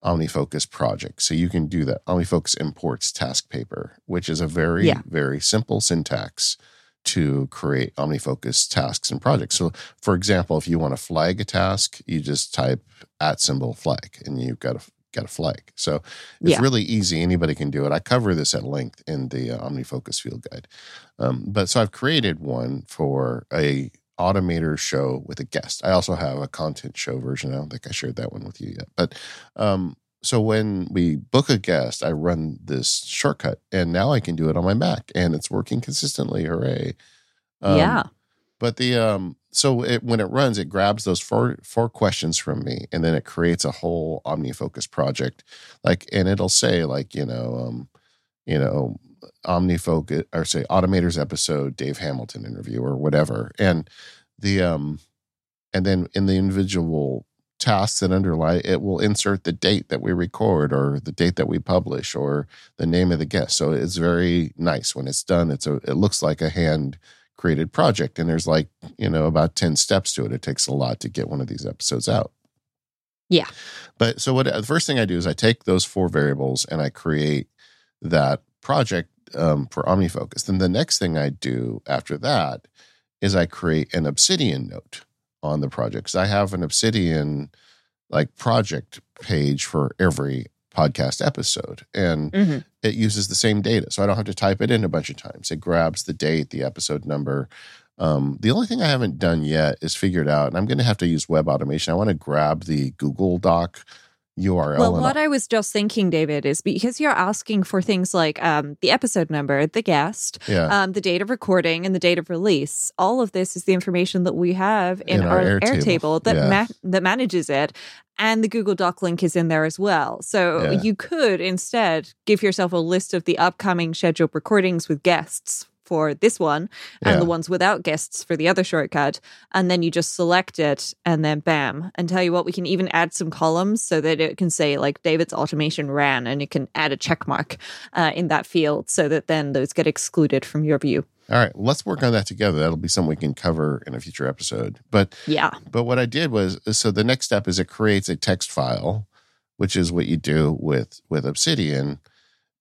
S2: OmniFocus project. So you can do that. OmniFocus imports task paper, which is a very, yeah. very simple syntax to create OmniFocus tasks and projects. So, for example, if you want to flag a task, you just type at symbol flag and you've got a got a flag. So it's yeah. really easy. Anybody can do it. I cover this at length in the uh, OmniFocus field guide. Um, but so I've created one for a automator show with a guest. I also have a content show version. I don't think I shared that one with you yet. But um, so when we book a guest, I run this shortcut, and now I can do it on my Mac, and it's working consistently. Hooray!
S1: Um, yeah.
S2: But the um, so it, when it runs, it grabs those four four questions from me, and then it creates a whole OmniFocus project. Like, and it'll say like you know, um, you know, OmniFocus or say Automators episode, Dave Hamilton interview or whatever, and the um, and then in the individual tasks that underlie it will insert the date that we record or the date that we publish or the name of the guest. So it's very nice when it's done. It's a it looks like a hand created project and there's like you know about 10 steps to it. It takes a lot to get one of these episodes out.
S1: Yeah.
S2: But so what the first thing i do is i take those four variables and i create that project um, for omnifocus. Then the next thing i do after that is i create an obsidian note on the project because i have an obsidian like project page for every podcast episode and mm-hmm. it uses the same data so i don't have to type it in a bunch of times. It grabs the date the episode number. Um, the only thing i haven't done yet is figured out and i'm going to have to use web automation. I want to grab the google doc URL.
S1: Well, what I was just thinking, David, is because you're asking for things like um, the episode number, the guest,
S2: yeah.
S1: um, the date of recording, and the date of release. All of this is the information that we have in, in our, our Airtable that yeah. ma- that manages it, and the Google Doc link is in there as well. So yeah. you could instead give yourself a list of the upcoming scheduled recordings with guests for this one and yeah. the ones without guests for the other shortcut. And then you just select it and then bam. And tell you what, we can even add some columns so that it can say like David's automation ran and you can add a check mark uh, in that field so that then those get excluded from your view.
S2: All right, let's work on that together. That'll be something we can cover in a future episode. But
S1: yeah,
S2: but what I did was so the next step is it creates a text file, which is what you do with with Obsidian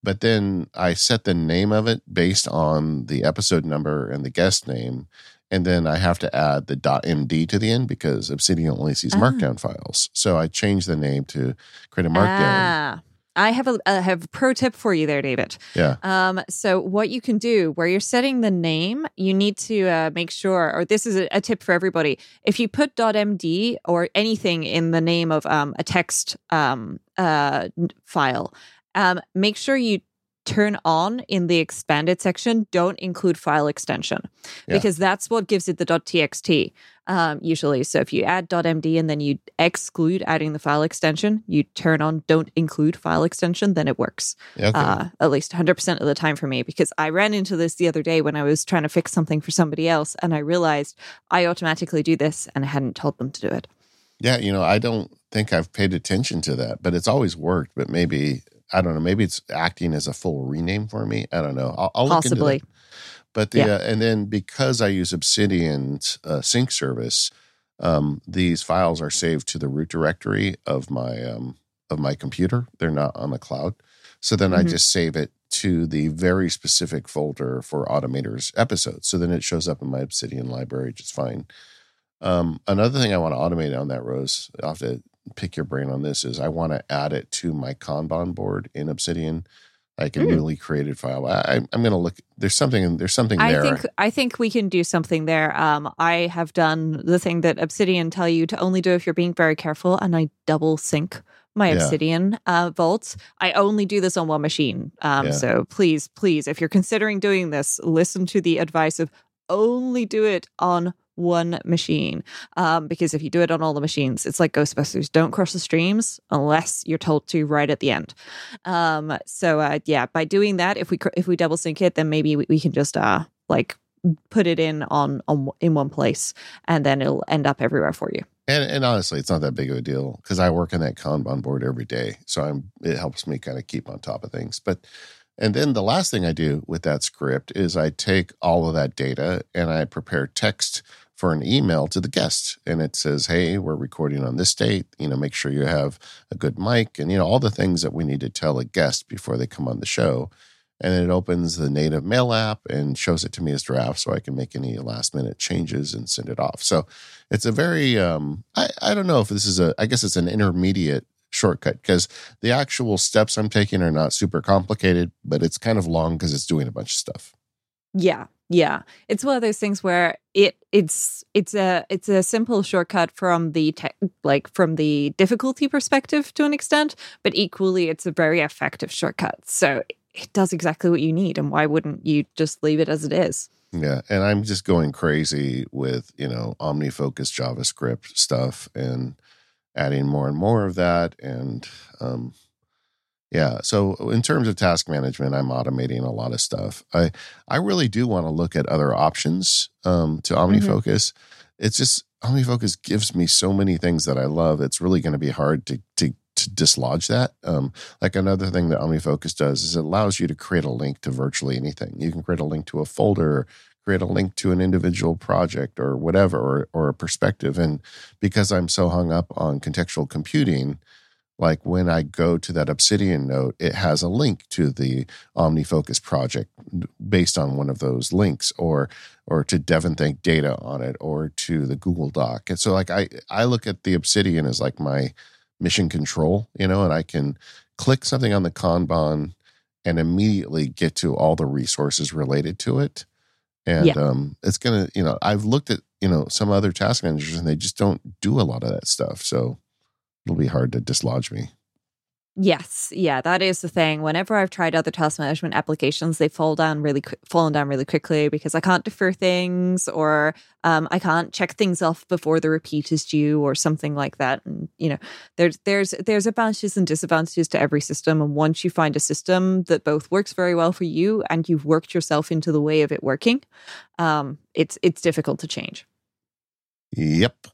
S2: but then I set the name of it based on the episode number and the guest name. And then I have to add the .md to the end because Obsidian only sees ah. markdown files. So I changed the name to create a markdown.
S1: Ah. I have a I have a pro tip for you there, David.
S2: Yeah.
S1: Um. So what you can do where you're setting the name, you need to uh, make sure, or this is a, a, tip for everybody. If you put .md or anything in the name of um, a text um, uh, file, um, make sure you turn on in the expanded section don't include file extension yeah. because that's what gives it the txt um, usually. So if you add .md and then you exclude adding the file extension, you turn on don't include file extension, then it works.
S2: Okay.
S1: Uh, at least 100% of the time for me because I ran into this the other day when I was trying to fix something for somebody else and I realized I automatically do this and I hadn't told them to do it.
S2: yeah, you know, I don't think I've paid attention to that, but it's always worked. But maybe I don't know. Maybe it's acting as a full rename for me. I don't know. I'll, I'll look into
S1: Possibly.
S2: that. But the
S1: Yeah.
S2: uh, and then because I use Obsidian's uh, sync service, um, these files are saved to the root directory of my um, of my computer. They're not on the cloud. So then I
S1: Mhm.
S2: just save it to the very specific folder for Automators episodes. So then it shows up in my Obsidian library just fine. Um, another thing I want to automate on that, Rose, I'll have to pick your brain on this, is I want to add it to my Kanban board in Obsidian, like a
S1: Mm.
S2: newly created file. I, I'm going to look. There's something. There's something
S1: I
S2: there.
S1: think I think we can do something there. Um, I have done the thing that Obsidian tell you to only do if you're being very careful, and I double sync my
S2: Yeah.
S1: Obsidian uh, vaults. I only do this on one machine. Um,
S2: Yeah.
S1: So please, please, if you're considering doing this, listen to the advice of only do it on one machine. Um, because if you do it on all the machines, it's like Ghostbusters. Don't cross the streams unless you're told to right at the end. Um, so uh, yeah, by doing that, if we if we double sync it, then maybe we, we can just uh like put it in on on in one place, and then it'll end up everywhere for you.
S2: And and honestly, it's not that big of a deal because I work on that Kanban board every day, so I'm it helps me kind of keep on top of things. But and then the last thing I do with that script is I take all of that data and I prepare text for an email to the guest, and it says, "Hey, we're recording on this date. You know, make sure you have a good mic, and you know all the things that we need to tell a guest before they come on the show." And it opens the native mail app and shows it to me as draft, so I can make any last minute changes and send it off. So it's a very um I, I don't know if this is a I guess it's an intermediate shortcut because the actual steps I'm taking are not super complicated, but it's kind of long because it's doing a bunch of stuff.
S1: Yeah, yeah. It's one of those things where it it's it's a it's a simple shortcut from the tech like from the difficulty perspective to an extent, but equally it's a very effective shortcut. So it does exactly what you need, and why wouldn't you just leave it as it is?
S2: Yeah. And I'm just going crazy with, you know, OmniFocus JavaScript stuff and adding more and more of that. And um yeah. So in terms of task management, I'm automating a lot of stuff. I I really do want to look at other options um to OmniFocus. It's just OmniFocus gives me so many things that I love. It's really going to be hard to to to dislodge that. Um, like another thing that OmniFocus does is it allows you to create a link to virtually anything. You can create a link to a folder, create a link to an individual project or whatever, or, or a perspective. And because I'm so hung up on contextual computing, like when I go to that Obsidian note, it has a link to the OmniFocus project based on one of those links, or or to DevonThink data on it, or to the Google Doc. And so, like I I look at the Obsidian as like my mission control, you know, and I can click something on the Kanban and immediately get to all the resources related to it. And
S1: Yeah.
S2: um, it's gonna, you know, I've looked at you know some other task managers and they just don't do a lot of that stuff. So it'll be hard to dislodge me.
S1: Yes, yeah, that is the thing. Whenever I've tried other task management applications, they fall down really qui- fallen down really quickly because I can't defer things or um, I can't check things off before the repeat is due or something like that. And you know, there's there's there's advantages and disadvantages to every system. And once you find a system that both works very well for you and you've worked yourself into the way of it working, um, it's it's difficult to change.
S2: Yep.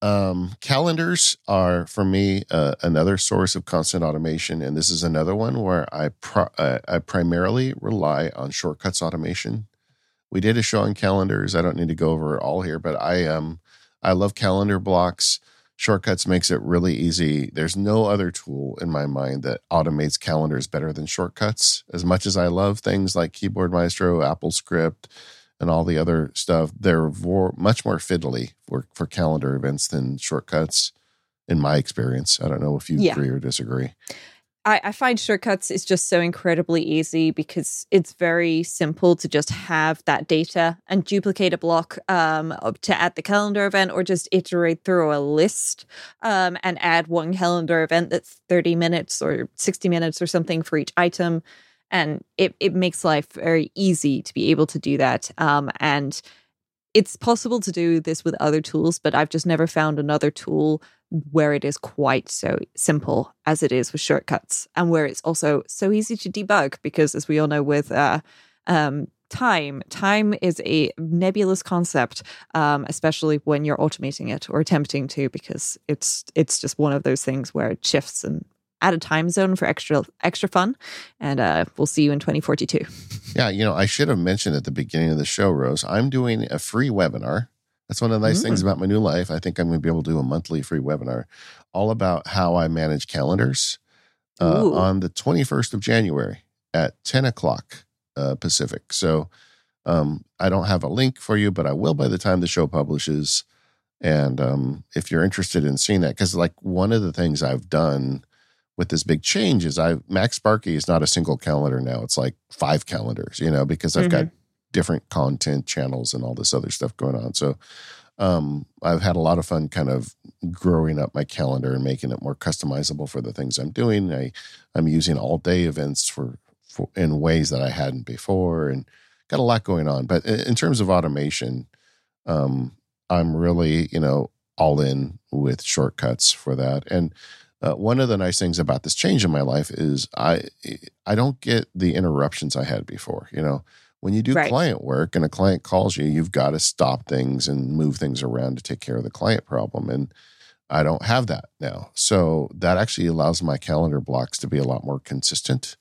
S2: Um, calendars are for me uh, another source of constant automation, and this is another one where I pro- uh, I primarily rely on shortcuts automation. We did a show on calendars. I don't need to go over it all here, but I um I love calendar blocks. Shortcuts makes it really easy. There's no other tool in my mind that automates calendars better than shortcuts. As much as I love things like Keyboard Maestro, AppleScript, and all the other stuff, they're more, much more fiddly for, for calendar events than shortcuts, in my experience. I don't know if you
S1: Yeah.
S2: agree or disagree.
S1: I, I find shortcuts is just so incredibly easy because it's very simple to just have that data and duplicate a block um, to add the calendar event or just iterate through a list um, and add one calendar event that's 30 minutes or 60 minutes or something for each item. And it, it makes life very easy to be able to do that. Um, and it's possible to do this with other tools, but I've just never found another tool where it is quite so simple as it is with shortcuts and where it's also so easy to debug because as we all know with uh, um, time time is a nebulous concept um, especially when you're automating it or attempting to because it's it's just one of those things where it shifts and add a time zone for extra extra fun and uh, we'll see you in 2042 <laughs>
S2: yeah you know i should have mentioned at the beginning of the show rose i'm doing a free webinar. That's one of the nice mm. things about my new life. I think i'm going to be able to do a monthly free webinar all about how i manage calendars uh, on the 21st of january at 10 o'clock uh, pacific. So um, i don't have a link for you but i will by the time the show publishes. And um, if you're interested in seeing that because like one of the things i've done with this big change is I MacSparky is not a single calendar now. It's like five calendars, you know, because I've mm-hmm. got different content channels and all this other stuff going on. So um, I've had a lot of fun kind of growing up my calendar and making it more customizable for the things I'm doing. I I'm using all day events for, for in ways that I hadn't before and got a lot going on. But in terms of automation, um, I'm really, you know, all in with shortcuts for that. And uh, one of the nice things about this change in my life is I I don't get the interruptions I had before. You know, when you do right. client work and a client calls you, you've got to stop things and move things around to take care of the client problem. And I don't have that now. So that actually allows my calendar blocks to be a lot more consistent.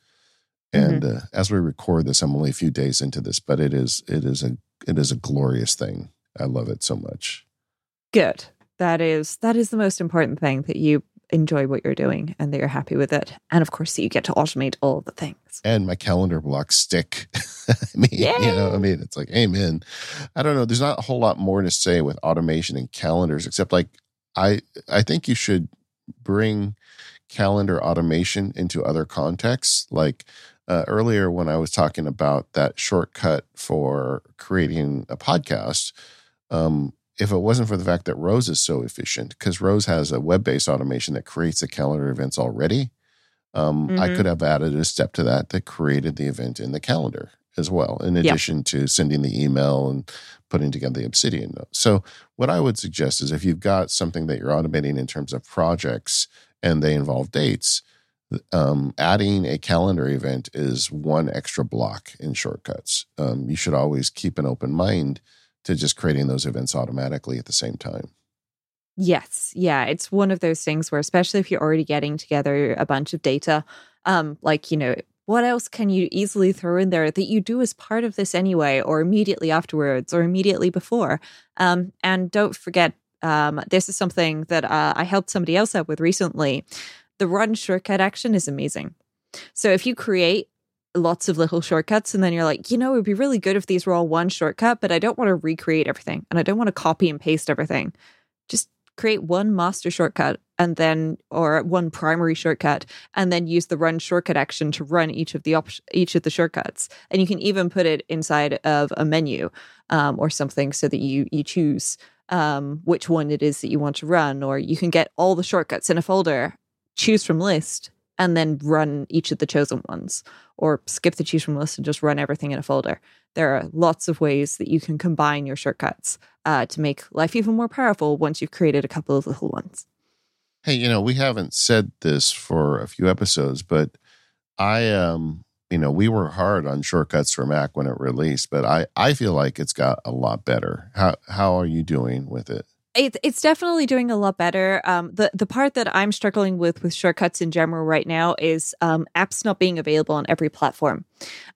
S2: And mm-hmm. uh, as we record this, I'm only a few days into this, but it is it is a it is a glorious thing. I love it so much.
S1: Good. That is that is the most important thing that you enjoy what you're doing and that you're happy with it. And of course, you get to automate all the things.
S2: And my calendar blocks stick. <laughs> I mean, Yay! you know, I mean, it's like, amen. I don't know. There's not a whole lot more to say with automation and calendars, except like I I think you should bring calendar automation into other contexts. Like uh, earlier when I was talking about that shortcut for creating a podcast, um, if it wasn't for the fact that Rose is so efficient, because Rose has a web based automation that creates the calendar events already, um, mm-hmm. I could have added a step to that that created the event in the calendar as well, in addition yep. to sending the email and putting together the Obsidian note. So, what I would suggest is if you've got something that you're automating in terms of projects and they involve dates, um, adding a calendar event is one extra block in shortcuts. Um, you should always keep an open mind to just creating those events automatically at the same time.
S1: Yes. Yeah. It's one of those things where, especially if you're already getting together a bunch of data, um, like, you know, what else can you easily throw in there that you do as part of this anyway, or immediately afterwards, or immediately before? Um, and don't forget, um, this is something that uh, I helped somebody else out with recently. The run shortcut action is amazing. So if you create lots of little shortcuts and then you're like you know it would be really good if these were all one shortcut but i don't want to recreate everything and i don't want to copy and paste everything. Just create one master shortcut and then or one primary shortcut and then use the run shortcut action to run each of the op- each of the shortcuts. And you can even put it inside of a menu um, or something so that you you choose um, which one it is that you want to run or you can get all the shortcuts in a folder. Choose from list and then run each of the chosen ones or skip the choose from list and just run everything in a folder. There are lots of ways that you can combine your shortcuts uh, to make life even more powerful once you've created a couple of little ones.
S2: Hey, you know, we haven't said this for a few episodes, but I um you know, we were hard on shortcuts for Mac when it released, but I I feel like it's got a lot better. How how are you doing with it?
S1: It's it's definitely doing a lot better. Um, the the part that I'm struggling with with shortcuts in general right now is um, apps not being available on every platform,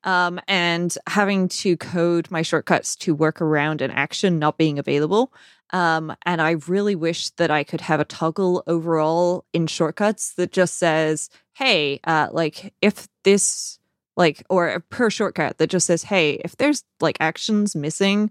S1: um, and having to code my shortcuts to work around an action not being available. Um, and I really wish that I could have a toggle overall in shortcuts that just says, "Hey, uh, like if this." Like, or per shortcut that just says, hey, if there's like actions missing,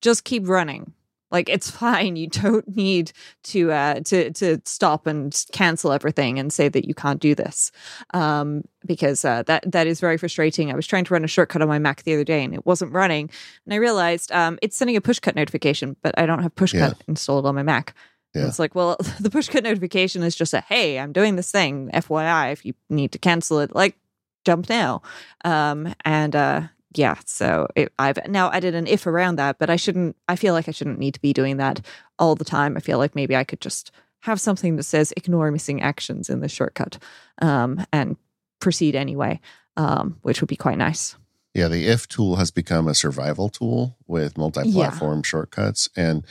S1: just keep running like it's <laughs> fine. You don't need to uh, to to stop and cancel everything and say that you can't do this, um, because uh, that that is very frustrating. I was trying to run a shortcut on my Mac the other day and it wasn't running, and I realized um, it's sending a pushcut notification, but I don't have pushcut yeah. installed on my Mac. Yeah. It's like, well, <laughs> the pushcut notification is just a hey, I'm doing this thing. FYI, if you need to cancel it, like jump now. Um, and uh, yeah, so it, I've now added an if around that, but I shouldn't. I feel like I shouldn't need to be doing that all the time. I feel like maybe I could just have something that says ignore missing actions in the shortcut um, and proceed anyway, um, which would be quite nice.
S2: Yeah, the if tool has become a survival tool with multi-platform yeah. shortcuts, and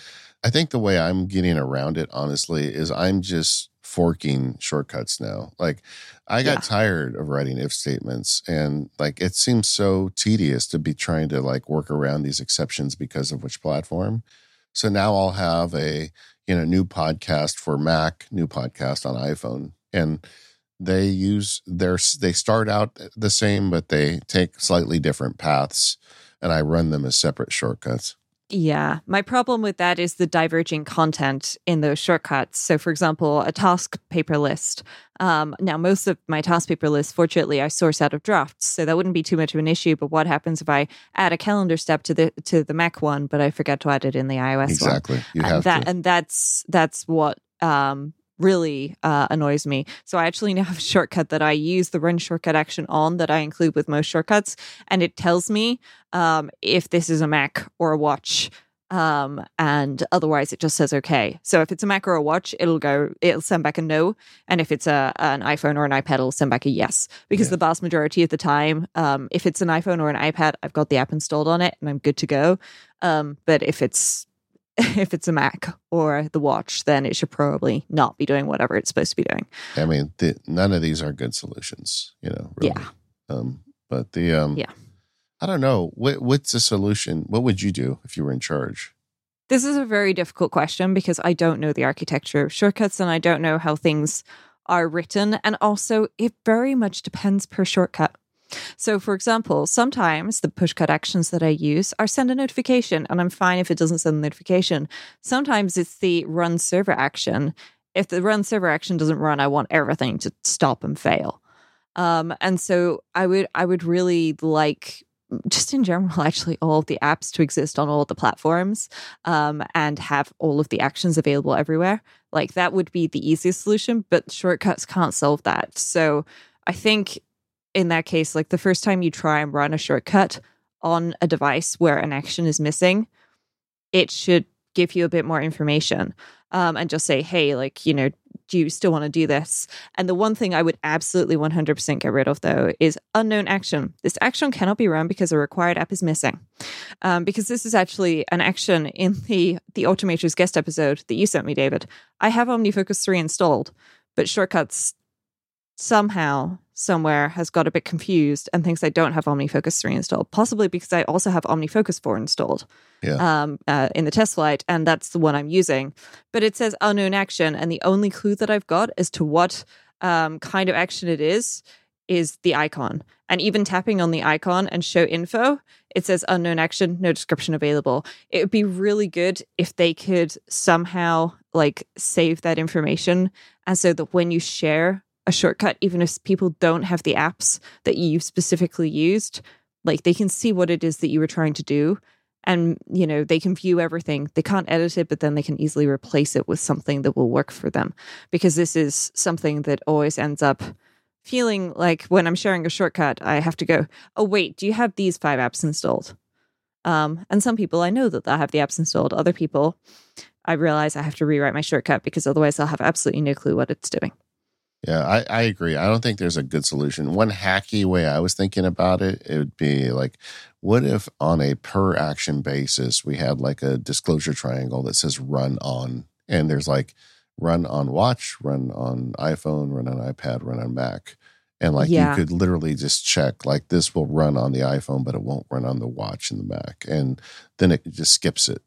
S2: I think the way I'm getting around it, honestly, is I'm just forking shortcuts now. Like I got yeah. tired of writing if statements and like it seems so tedious to be trying to like work around these exceptions because of which platform. So now I'll have a you know new podcast for Mac, new podcast on iPhone and they use their they start out the same but they take slightly different paths and I run them as separate shortcuts.
S1: Yeah. My problem with that is the diverging content in those shortcuts. So, for example, a task paper list. Um, now, most of my task paper lists, fortunately, I source out of drafts, so that wouldn't be too much of an issue. But what happens if I add a calendar step to the to the Mac one, but I forget to add it in the iOS
S2: exactly. one?
S1: Exactly. and that, to. And that's that's what um, really uh, annoys me. So I actually now have a shortcut that I use the run shortcut action on that I include with most shortcuts, and it tells me um, if this is a Mac or a watch. Um, and otherwise it just says okay. So if it's a Mac or a watch, it'll go, it'll send back a no. And if it's a an iPhone or an iPad, it'll send back a yes. Because yeah. the vast majority of the time, um, if it's an iPhone or an iPad, I've got the app installed on it and I'm good to go. Um, but if it's <laughs> if it's a Mac or the watch, then it should probably not be doing whatever it's supposed to be doing.
S2: I mean, the, none of these are good solutions, you know. Really.
S1: Yeah.
S2: Um, but the um,
S1: yeah,
S2: I don't know what what's the solution. What would you do if you were in charge?
S1: This is a very difficult question because I don't know the architecture of shortcuts and I don't know how things are written, and also it very much depends per shortcut. So, for example, sometimes the pushcut actions that I use are send a notification, and I'm fine if it doesn't send a notification. Sometimes it's the run server action. If the run server action doesn't run, I want everything to stop and fail. Um, and so I would I would really like just in general, <laughs> actually, all the apps to exist on all the platforms um, and have all of the actions available everywhere. Like that would be the easiest solution, but shortcuts can't solve that. So I think in that case, like the first time you try and run a shortcut on a device where an action is missing, it should give you a bit more information um, and just say, hey, like, you know, do you still want to do this? And the one thing I would absolutely 100% get rid of, though, is unknown action. This action cannot be run because a required app is missing. Um, because this is actually an action in the the Automators guest episode that you sent me, David. I have OmniFocus 3 installed, but shortcuts somehow somewhere has got a bit confused and thinks I don't have OmniFocus 3 installed, possibly because I also have OmniFocus 4 installed
S2: yeah.
S1: um, uh, in the TestFlight, and that's the one I'm using. But it says unknown action, and the only clue that I've got as to what um, kind of action it is is the icon. And even tapping on the icon and show info, it says unknown action, no description available. It would be really good if they could somehow like save that information and so that when you share a shortcut, even if people don't have the apps that you specifically used, like they can see what it is that you were trying to do. And, you know, they can view everything. They can't edit it, but then they can easily replace it with something that will work for them. Because this is something that always ends up feeling like when I'm sharing a shortcut, I have to go, oh, wait, do you have these five apps installed? Um, and some people I know that they have the apps installed. Other people, I realize I have to rewrite my shortcut because otherwise I'll have absolutely no clue what it's doing.
S2: Yeah, I, I agree. I don't think there's a good solution. One hacky way I was thinking about it, it would be like, what if on a per action basis we had like a disclosure triangle that says run on, and there's like run on watch, run on iPhone, run on iPad, run on Mac. And like yeah. you could literally just check like this will run on the iPhone, but it won't run on the watch and the Mac. And then it just skips it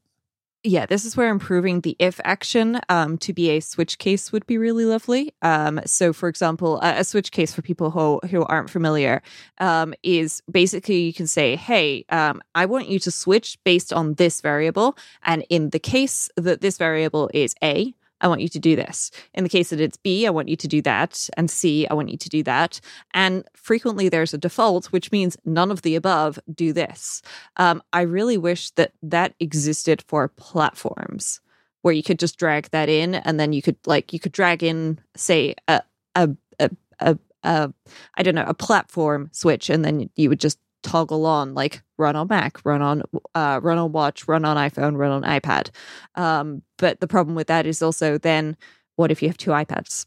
S1: yeah, this is where improving the if action um, to be a switch case would be really lovely. Um, so, for example, a, a, switch case for people who, who aren't familiar um, is basically you can say, hey, um, I want you to switch based on this variable. And in the case that this variable is A, I want you to do this. In the case that it's B, I want you to do that. And C, I want you to do that. And frequently there's a default, which means none of the above do this. Um, I really wish that that existed for platforms where you could just drag that in and then you could like, you could drag in, say, a, a, a, a, a I don't know, a platform switch, and then you would just toggle on like run on Mac, run on uh, run on watch, run on iPhone, run on iPad. Um, but the problem with that is also then what if you have two iPads?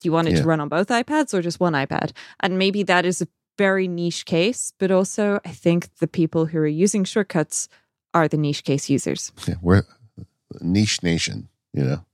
S1: Do you want it
S2: Yeah.
S1: to run on both iPads or just one iPad? And maybe that is a very niche case, but also I think the people who are using shortcuts are the niche case users.
S2: Yeah, we're niche nation, you know.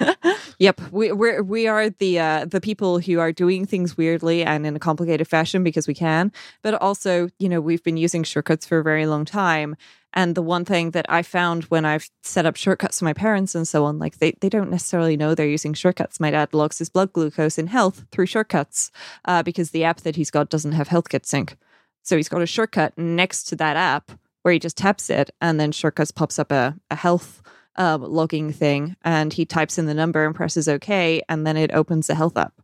S2: <laughs>
S1: yep, we we're, we are the uh, the people who are doing things weirdly and in a complicated fashion because we can, but also you know we've been using shortcuts for a very long time. And the one thing that I found when I've set up shortcuts for my parents and so on, like they, they don't necessarily know they're using shortcuts. My dad logs his blood glucose in health through shortcuts uh, because the app that he's got doesn't have HealthKit sync. So he's got a shortcut next to that app where he just taps it and then shortcuts pops up a, a health um, logging thing and he types in the number and presses OK and then it opens the health app.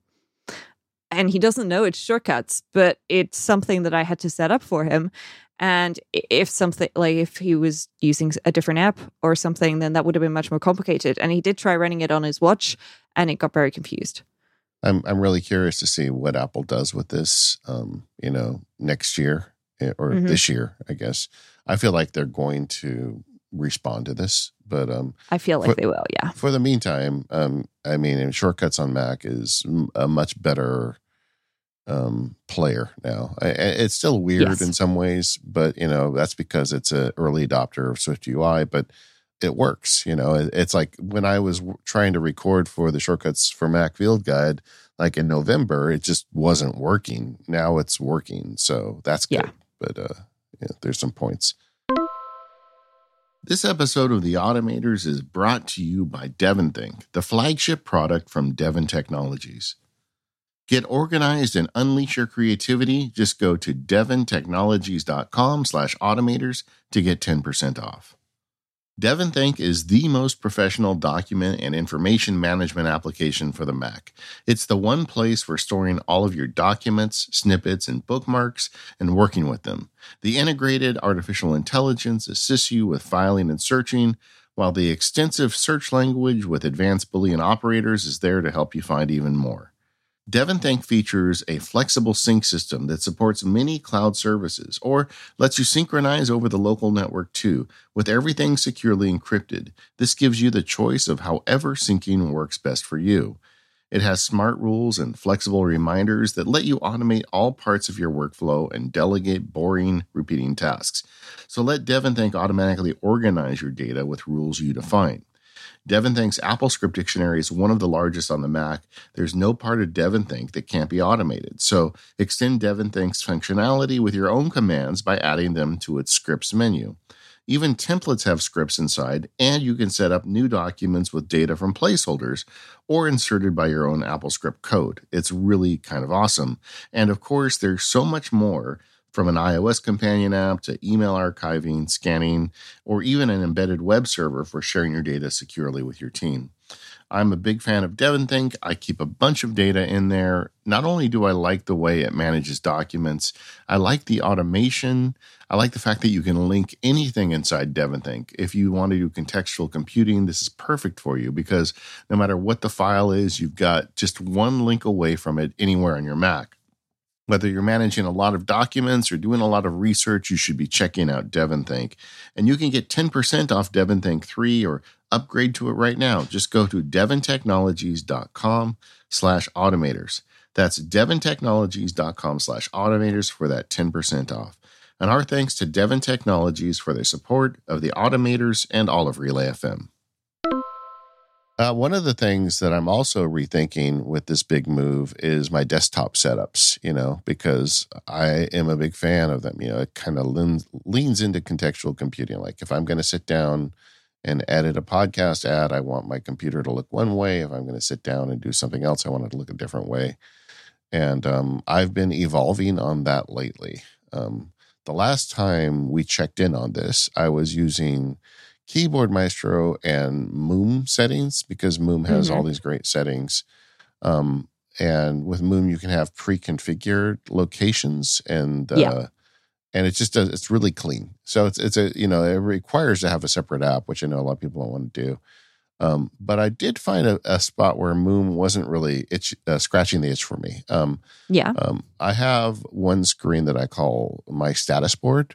S1: And he doesn't know it's shortcuts, but it's something that I had to set up for him. And if something like if he was using a different app or something, then that would have been much more complicated. And he did try running it on his watch and it got very confused.
S2: I'm I'm really curious to see what Apple does with this. Um, you know, next year eh, or
S1: Mhm.
S2: this year, I guess. I feel like they're going to respond to this, but um,
S1: I feel like
S2: For-
S1: they will, yeah.
S2: for the meantime, um, I mean, shortcuts on Mac is a much better um player now. I, it's still weird
S1: Yes.
S2: in some ways, but you know that's because it's an early adopter of SwiftUI, but it works. You know, it's like when I was trying to record for the shortcuts for Mac Field Guide, like in November, it just wasn't working. Now it's working, so that's good.
S1: Yeah.
S2: But uh, yeah, there's some points. This episode of The Automators is brought to you by DevonThink, the flagship product from Devon Technologies. Get organized and unleash your creativity. Just go to devontechnologies.com slash automators to get 10% off. DevonThink is the most professional document and information management application for the Mac. It's the one place for storing all of your documents, snippets, and bookmarks and working with them. The integrated artificial intelligence assists you with filing and searching, while the extensive search language with advanced Boolean operators is there to help you find even more. DevonThink features a flexible sync system that supports many cloud services or lets you synchronize over the local network too, with everything securely encrypted. This gives you the choice of however syncing works best for you. It has smart rules and flexible reminders that let you automate all parts of your workflow and delegate boring, repeating tasks. So let DevonThink automatically organize your data with rules you define. DevonThink's AppleScript Dictionary is one of the largest on the Mac. There's no part of DevonThink that can't be automated. So extend DevonThink's functionality with your own commands by adding them to its scripts menu. Even templates have scripts inside, and you can set up new documents with data from placeholders or inserted by your own AppleScript code. It's really kind of awesome. And of course, there's so much more from an iOS companion app to email archiving, scanning, or even an embedded web server for sharing your data securely with your team. I'm a big fan of DevonThink. I keep a bunch of data in there. Not only do I like the way it manages documents, I like the automation. I like the fact that you can link anything inside DevonThink. If you want to do contextual computing, this is perfect for you because no matter what the file is, you've got just one link away from it anywhere on your Mac. Whether you're managing a lot of documents or doing a lot of research, you should be checking out DevonThink. And you can get 10% off DevonThink 3 or upgrade to it right now. Just go to devontechnologies.com slash automators. That's devontechnologies.com slash automators for that 10% off. And our thanks to Devon Technologies for their support of the automators and all of Relay FM. Uh, one of the things that I'm also rethinking with this big move is my desktop setups, you know, because I am a big fan of them. You know, it kind of leans, leans into contextual computing. Like if I'm going to sit down and edit a podcast ad, I want my computer to look one way. If I'm going to sit down and do something else, I want it to look a different way. And um, I've been evolving on that lately. Um, the last time we checked in on this, I was using Keyboard Maestro and Moom settings because Moom has
S1: Mhm.
S2: all these great settings. Um, and with Moom, you can have pre-configured locations, and uh,
S1: Yeah.
S2: and it just does. It's really clean. So it's it's a you know it requires to have a separate app, which I know a lot of people don't want to do. Um, but I did find a, a, spot where Moom wasn't really itch, uh, scratching the itch for me. Um,
S1: yeah.
S2: Um, I have one screen that I call my status board,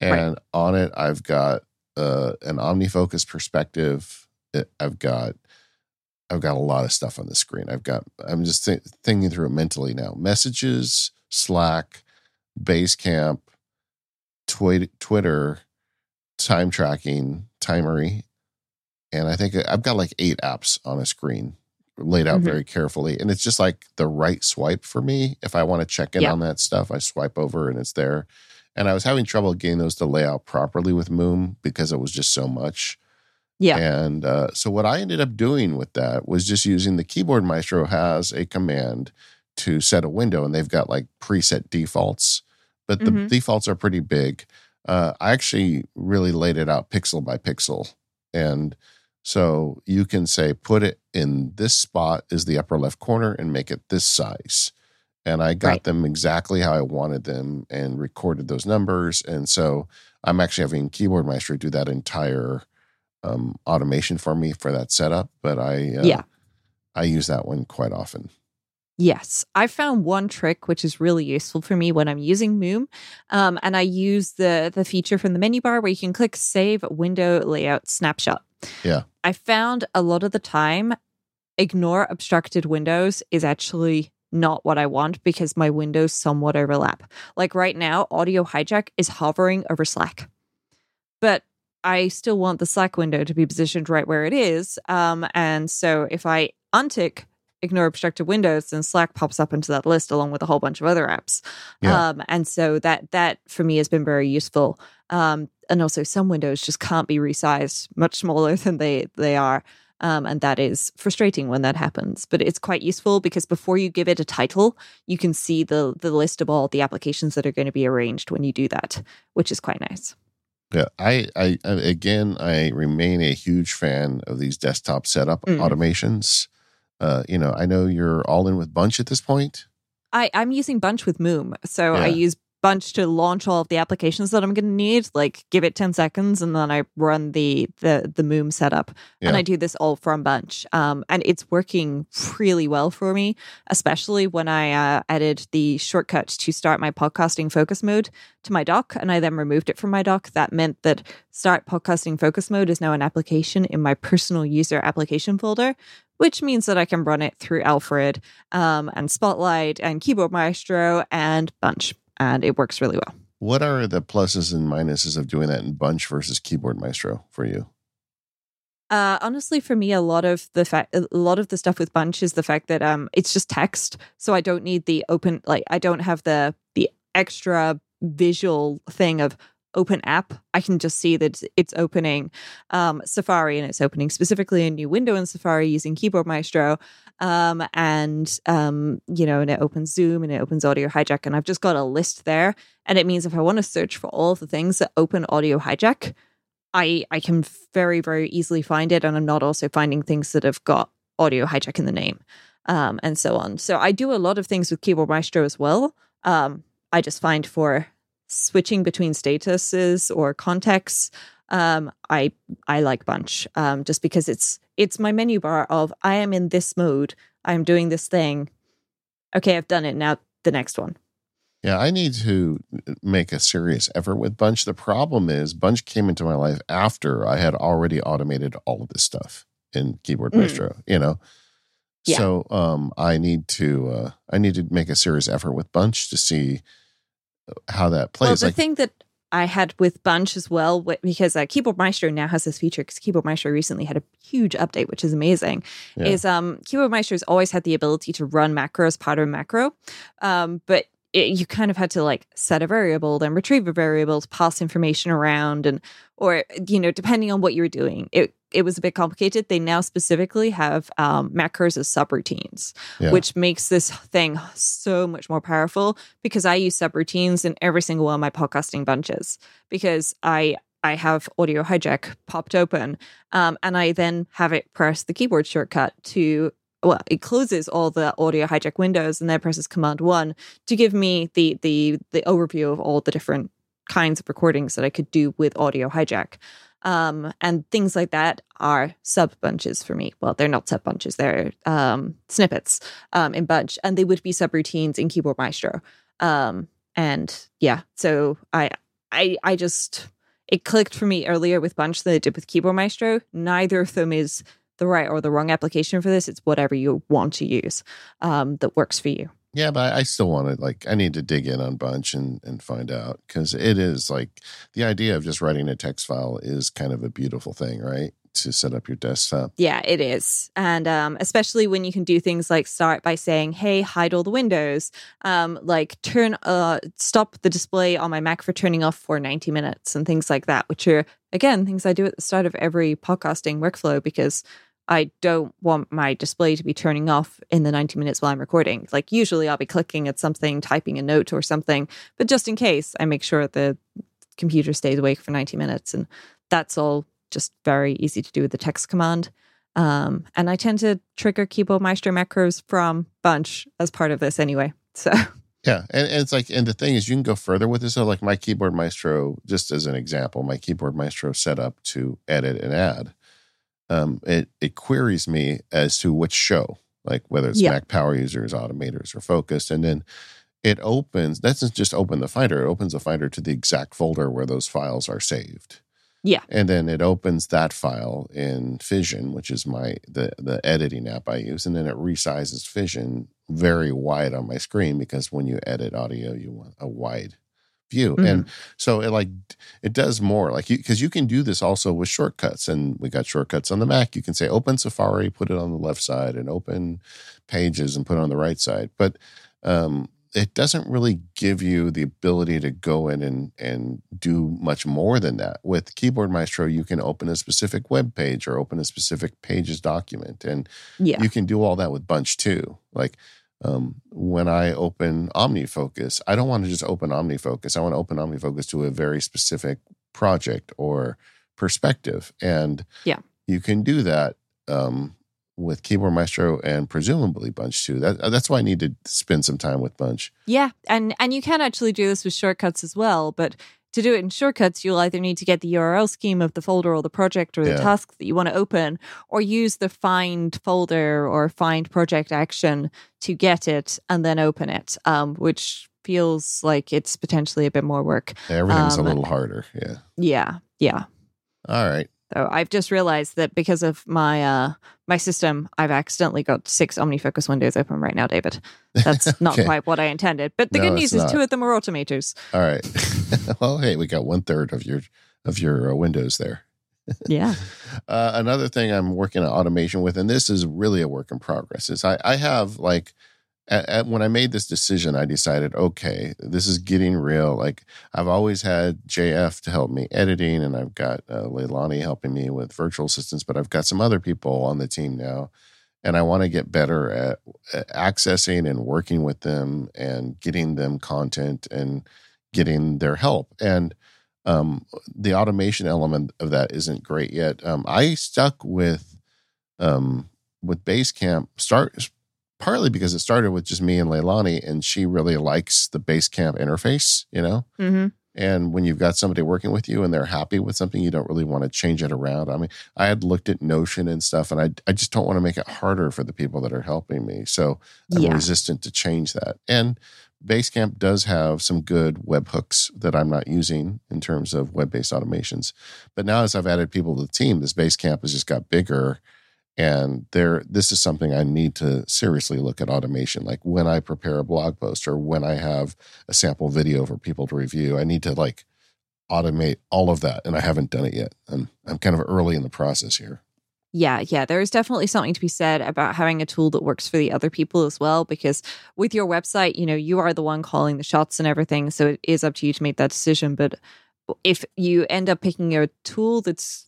S2: and right. on it I've got uh, an OmniFocus perspective. I've got I've got a lot of stuff on the screen. I've got I'm just th- thinking through it mentally now. Messages, Slack, Basecamp, Twi- Twitter, time tracking, Timery, and I think I've got like eight apps on a screen laid out mm-hmm. very carefully, and it's just like the right swipe for me. If I want to check in yeah. on that stuff, I swipe over and it's there. And I was having trouble getting those to lay out properly with Moom because it was just so much.
S1: Yeah.
S2: And uh, so what I ended up doing with that was just using the keyboard maestro has a command to set a window, and they've got like preset defaults, but the mm-hmm. defaults are pretty big. Uh, I actually really laid it out pixel by pixel, and so you can say put it in this spot is the upper left corner and make it this size and I got right. them exactly how I wanted them and recorded those numbers. And so I'm actually having Keyboard Maestro do that entire um, automation for me for that setup. But I uh,
S1: yeah,
S2: I use that one quite often.
S1: Yes, I found one trick which is really useful for me when I'm using Moom, um, and I use the the feature from the menu bar where you can click Save Window Layout Snapshot.
S2: Yeah,
S1: I found a lot of the time, ignore obstructed windows is actually not what I want because my windows somewhat overlap. Like right now, Audio Hijack is hovering over Slack, but I still want the Slack window to be positioned right where it is. Um, and so if I untick ignore obstructed windows, then Slack pops up into that list along with a whole bunch of other apps. Yeah. Um, and so that that for me has been very useful. Um, and also some windows just can't be resized much smaller <laughs> than they they are. Um, and that is frustrating when that happens. But it's quite useful because before you give it a title, you can see the the list of all the applications that are going to be arranged when you do that, which is quite nice.
S2: Yeah, I, I again, I remain a huge fan of these desktop setup mm. automations. Uh, you know, I know you're all in with Bunch at this point.
S1: I, I'm using Bunch with Moom. So yeah. I use bunch to launch all of the applications that I'm going to need. Like give it 10 seconds and then I run the the the Moom setup. Yeah. And I do this all from bunch. Um, and it's working really well for me, especially when I uh, added the shortcut to start my podcasting focus mode to my dock and I then removed it from my dock. That meant that start podcasting focus mode is now an application in my personal user application folder, which means that I can run it through Alfred um, and Spotlight and Keyboard Maestro and Bunch and it works really well.
S2: What are the pluses and minuses of doing that in Bunch versus Keyboard Maestro for you?
S1: Uh, honestly, for me, a lot of the fact, a lot of the stuff with Bunch is the fact that um, it's just text, so I don't need the open, like I don't have the the extra visual thing of open app, I can just see that it's opening um, Safari and it's opening specifically a new window in Safari using Keyboard Maestro. Um, and, um, you know, and it opens Zoom and it opens Audio Hijack. And I've just got a list there. And it means if I want to search for all of the things that open Audio Hijack, I, I can very, very easily find it. And I'm not also finding things that have got Audio Hijack in the name um, and so on. So I do a lot of things with Keyboard Maestro as well. Um, I just find for switching between statuses or contexts um, I I like Bunch um, just because it's it's my menu bar of I am in this mode. I'm doing this thing. Okay, I've done it. Now the next one.
S2: Yeah, I need to make a serious effort with Bunch. The problem is Bunch came into my life after I had already automated all of this stuff in Keyboard mm. Maestro, you know. Yeah. So um I need to uh I need to make a serious effort with Bunch to see how that plays.
S1: Well, the like, thing that I had with Bunch as well, because uh, Keyboard Maestro now has this feature. Because Keyboard Maestro recently had a huge update, which is amazing. Yeah. Is um, Keyboard Maestro has always had the ability to run macros part of macro, um, but it, you kind of had to like set a variable, then retrieve a variable to pass information around, and or you know, depending on what you were doing, it it was a bit complicated. They now specifically have um, macros as subroutines, yeah. which makes this thing so much more powerful because I use subroutines in every single one of my podcasting bunches because I I have Audio Hijack popped open, um, and I then have it press the keyboard shortcut to well, it closes all the audio hijack windows and then presses command one to give me the the the overview of all the different kinds of recordings that I could do with audio hijack. Um, and things like that are sub bunches for me. Well, they're not sub bunches, they're um, snippets um, in Bunch, and they would be subroutines in Keyboard Maestro. Um, and yeah, so I, I, I just it clicked for me earlier with Bunch than it did with Keyboard Maestro. Neither of them is the right or the wrong application for this. It's whatever you want to use um, that works for you.
S2: Yeah, but I still want to like I need to dig in on Bunch and and find out because it is like the idea of just writing a text file is kind of a beautiful thing, right? To set up your desktop.
S1: Yeah, it is, and um, especially when you can do things like start by saying, "Hey, hide all the windows," um, like turn uh stop the display on my Mac for turning off for ninety minutes, and things like that, which are again things I do at the start of every podcasting workflow because I don't want my display to be turning off in the 90 minutes while I'm recording. Like, usually I'll be clicking at something, typing a note or something, but just in case, I make sure the computer stays awake for 90 minutes. And that's all just very easy to do with the text command. Um, and I tend to trigger Keyboard Maestro macros from Bunch as part of this anyway. So.
S2: Yeah, and, and, it's like, and the thing is, you can go further with this. So, like my keyboard maestro, just as an example, my keyboard maestro set up to edit and add um, it it queries me as to which show, like whether it's yeah. Mac Power Users, Automators, or Focused, and then it opens. That doesn't just open the Finder; it opens the Finder to the exact folder where those files are saved.
S1: Yeah,
S2: and then it opens that file in Fission, which is my the the editing app I use, and then it resizes Fission very wide on my screen because when you edit audio, you want a wide view. Mm-hmm. And so it like it does more like you because you can do this also with shortcuts and we got shortcuts on the Mac. You can say open Safari, put it on the left side and open pages and put it on the right side. But um it doesn't really give you the ability to go in and, and do much more than that. With Keyboard Maestro, you can open a specific web page or open a specific pages document. And yeah. you can do all that with Bunch too. Like um, when I open OmniFocus, I don't want to just open OmniFocus. I want to open OmniFocus to a very specific project or perspective. And
S1: yeah,
S2: you can do that um, with Keyboard Maestro and presumably Bunch too. That, that's why I need to spend some time with Bunch.
S1: Yeah, and and you can actually do this with shortcuts as well, but to do it in shortcuts, you'll either need to get the URL scheme of the folder or the project or the yeah. task that you want to open, or use the find folder or find project action to get it and then open it, um, which feels like it's potentially a bit more work.
S2: Everything's um, a little harder. Yeah.
S1: Yeah. Yeah.
S2: All right.
S1: So I've just realized that because of my uh my system, I've accidentally got six OmniFocus windows open right now, David. That's <laughs> okay. not quite what I intended. But the no, good news is two of them are automators.
S2: All right. <laughs> well, hey, we got one third of your of your uh, windows there.
S1: yeah. <laughs>
S2: Uh, another thing I'm working on automation with, and this is really a work in progress, is I, I have like at, at, when I made this decision, I decided, okay, this is getting real. Like I've always had JF to help me editing, and I've got uh, Leilani helping me with virtual assistants, but I've got some other people on the team now, and I want to get better at, at accessing and working with them and getting them content and getting their help. And um, the automation element of that isn't great yet. Um, I stuck with um, with Basecamp start partly because it started with just me and Leilani, and she really likes the Basecamp interface, you know?
S1: Mm-hmm.
S2: And when you've got somebody working with you and they're happy with something, you don't really want to change it around. I mean, I had looked at Notion and stuff, and I, I just don't want to make it harder for the people that are helping me. So I'm yeah. resistant to change that. And Basecamp does have some good webhooks that I'm not using in terms of web based automations. But now, as I've added people to the team, this Basecamp has just got bigger and there this is something i need to seriously look at automation like when i prepare a blog post or when i have a sample video for people to review i need to like automate all of that and i haven't done it yet i'm i'm kind of early in the process here
S1: yeah, yeah, there is definitely something to be said about having a tool that works for the other people as well. Because with your website, you know, you are the one calling the shots and everything. So it is up to you to make that decision. But if you end up picking a tool that's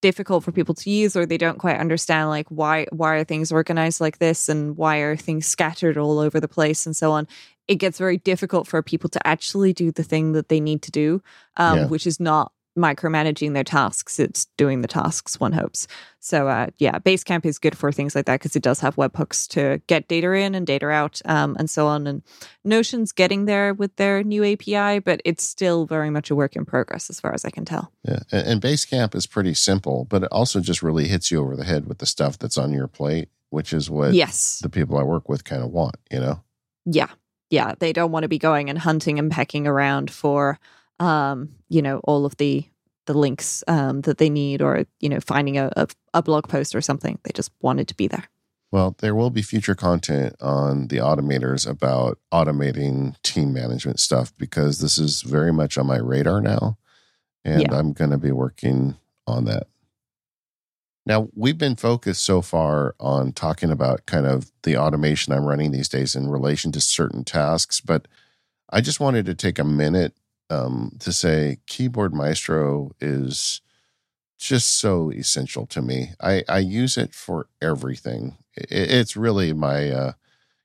S1: difficult for people to use or they don't quite understand like why why are things organized like this and why are things scattered all over the place and so on it gets very difficult for people to actually do the thing that they need to do um, yeah. which is not micromanaging their tasks. It's doing the tasks, one hopes. So, uh, yeah, Basecamp is good for things like that because it does have webhooks to get data in and data out um, and so on. And Notion's getting there with their new API, but it's still very much a work in progress as far as I can tell.
S2: Yeah. And Basecamp is pretty simple, but it also just really hits you over the head with the stuff that's on your plate, which is what
S1: yes.
S2: the people I work with kind of want, you know?
S1: Yeah. Yeah. They don't want to be going and hunting and pecking around for um, you know, all of the the links um, that they need or, you know, finding a, a, a blog post or something. They just wanted to be there.
S2: Well, there will be future content on the automators about automating team management stuff because this is very much on my radar now. And yeah. I'm going to be working on that. Now, we've been focused so far on talking about kind of the automation I'm running these days in relation to certain tasks, but I just wanted to take a minute um, to say Keyboard Maestro is just so essential to me. I, I use it for everything. It, it's really my, uh,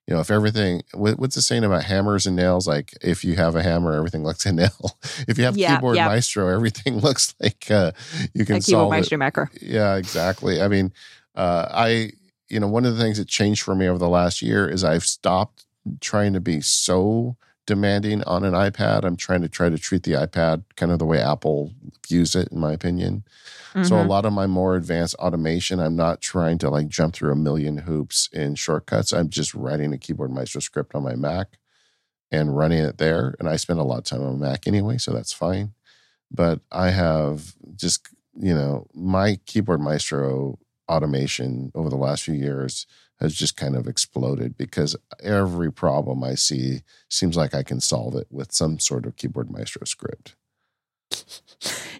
S2: you know, if everything, what's the saying about hammers and nails? Like if you have a hammer, everything <laughs> looks a nail. if you have yeah, Keyboard yeah. Maestro, everything <laughs> looks like uh, you can a
S1: Keyboard
S2: solve
S1: Maestro
S2: it.
S1: macro.
S2: Yeah, exactly. I mean, uh, I, you know, one of the things that changed for me over the last year is I've stopped trying to be so demanding on an iPad. I'm trying to try to treat the iPad kind of the way Apple views it, in my opinion. Mm-hmm. So a mm-hmm. lot of my more advanced automation, I'm not trying to like jump through a million hoops in shortcuts. I'm just writing a keyboard maestro script on my Mac and running it there. And I spend a lot of time on Mac anyway, so that's fine. But I have just, you know, my keyboard maestro automation over the last few years has just kind of exploded because every problem I see seems like I can solve it with some sort of keyboard maestro script.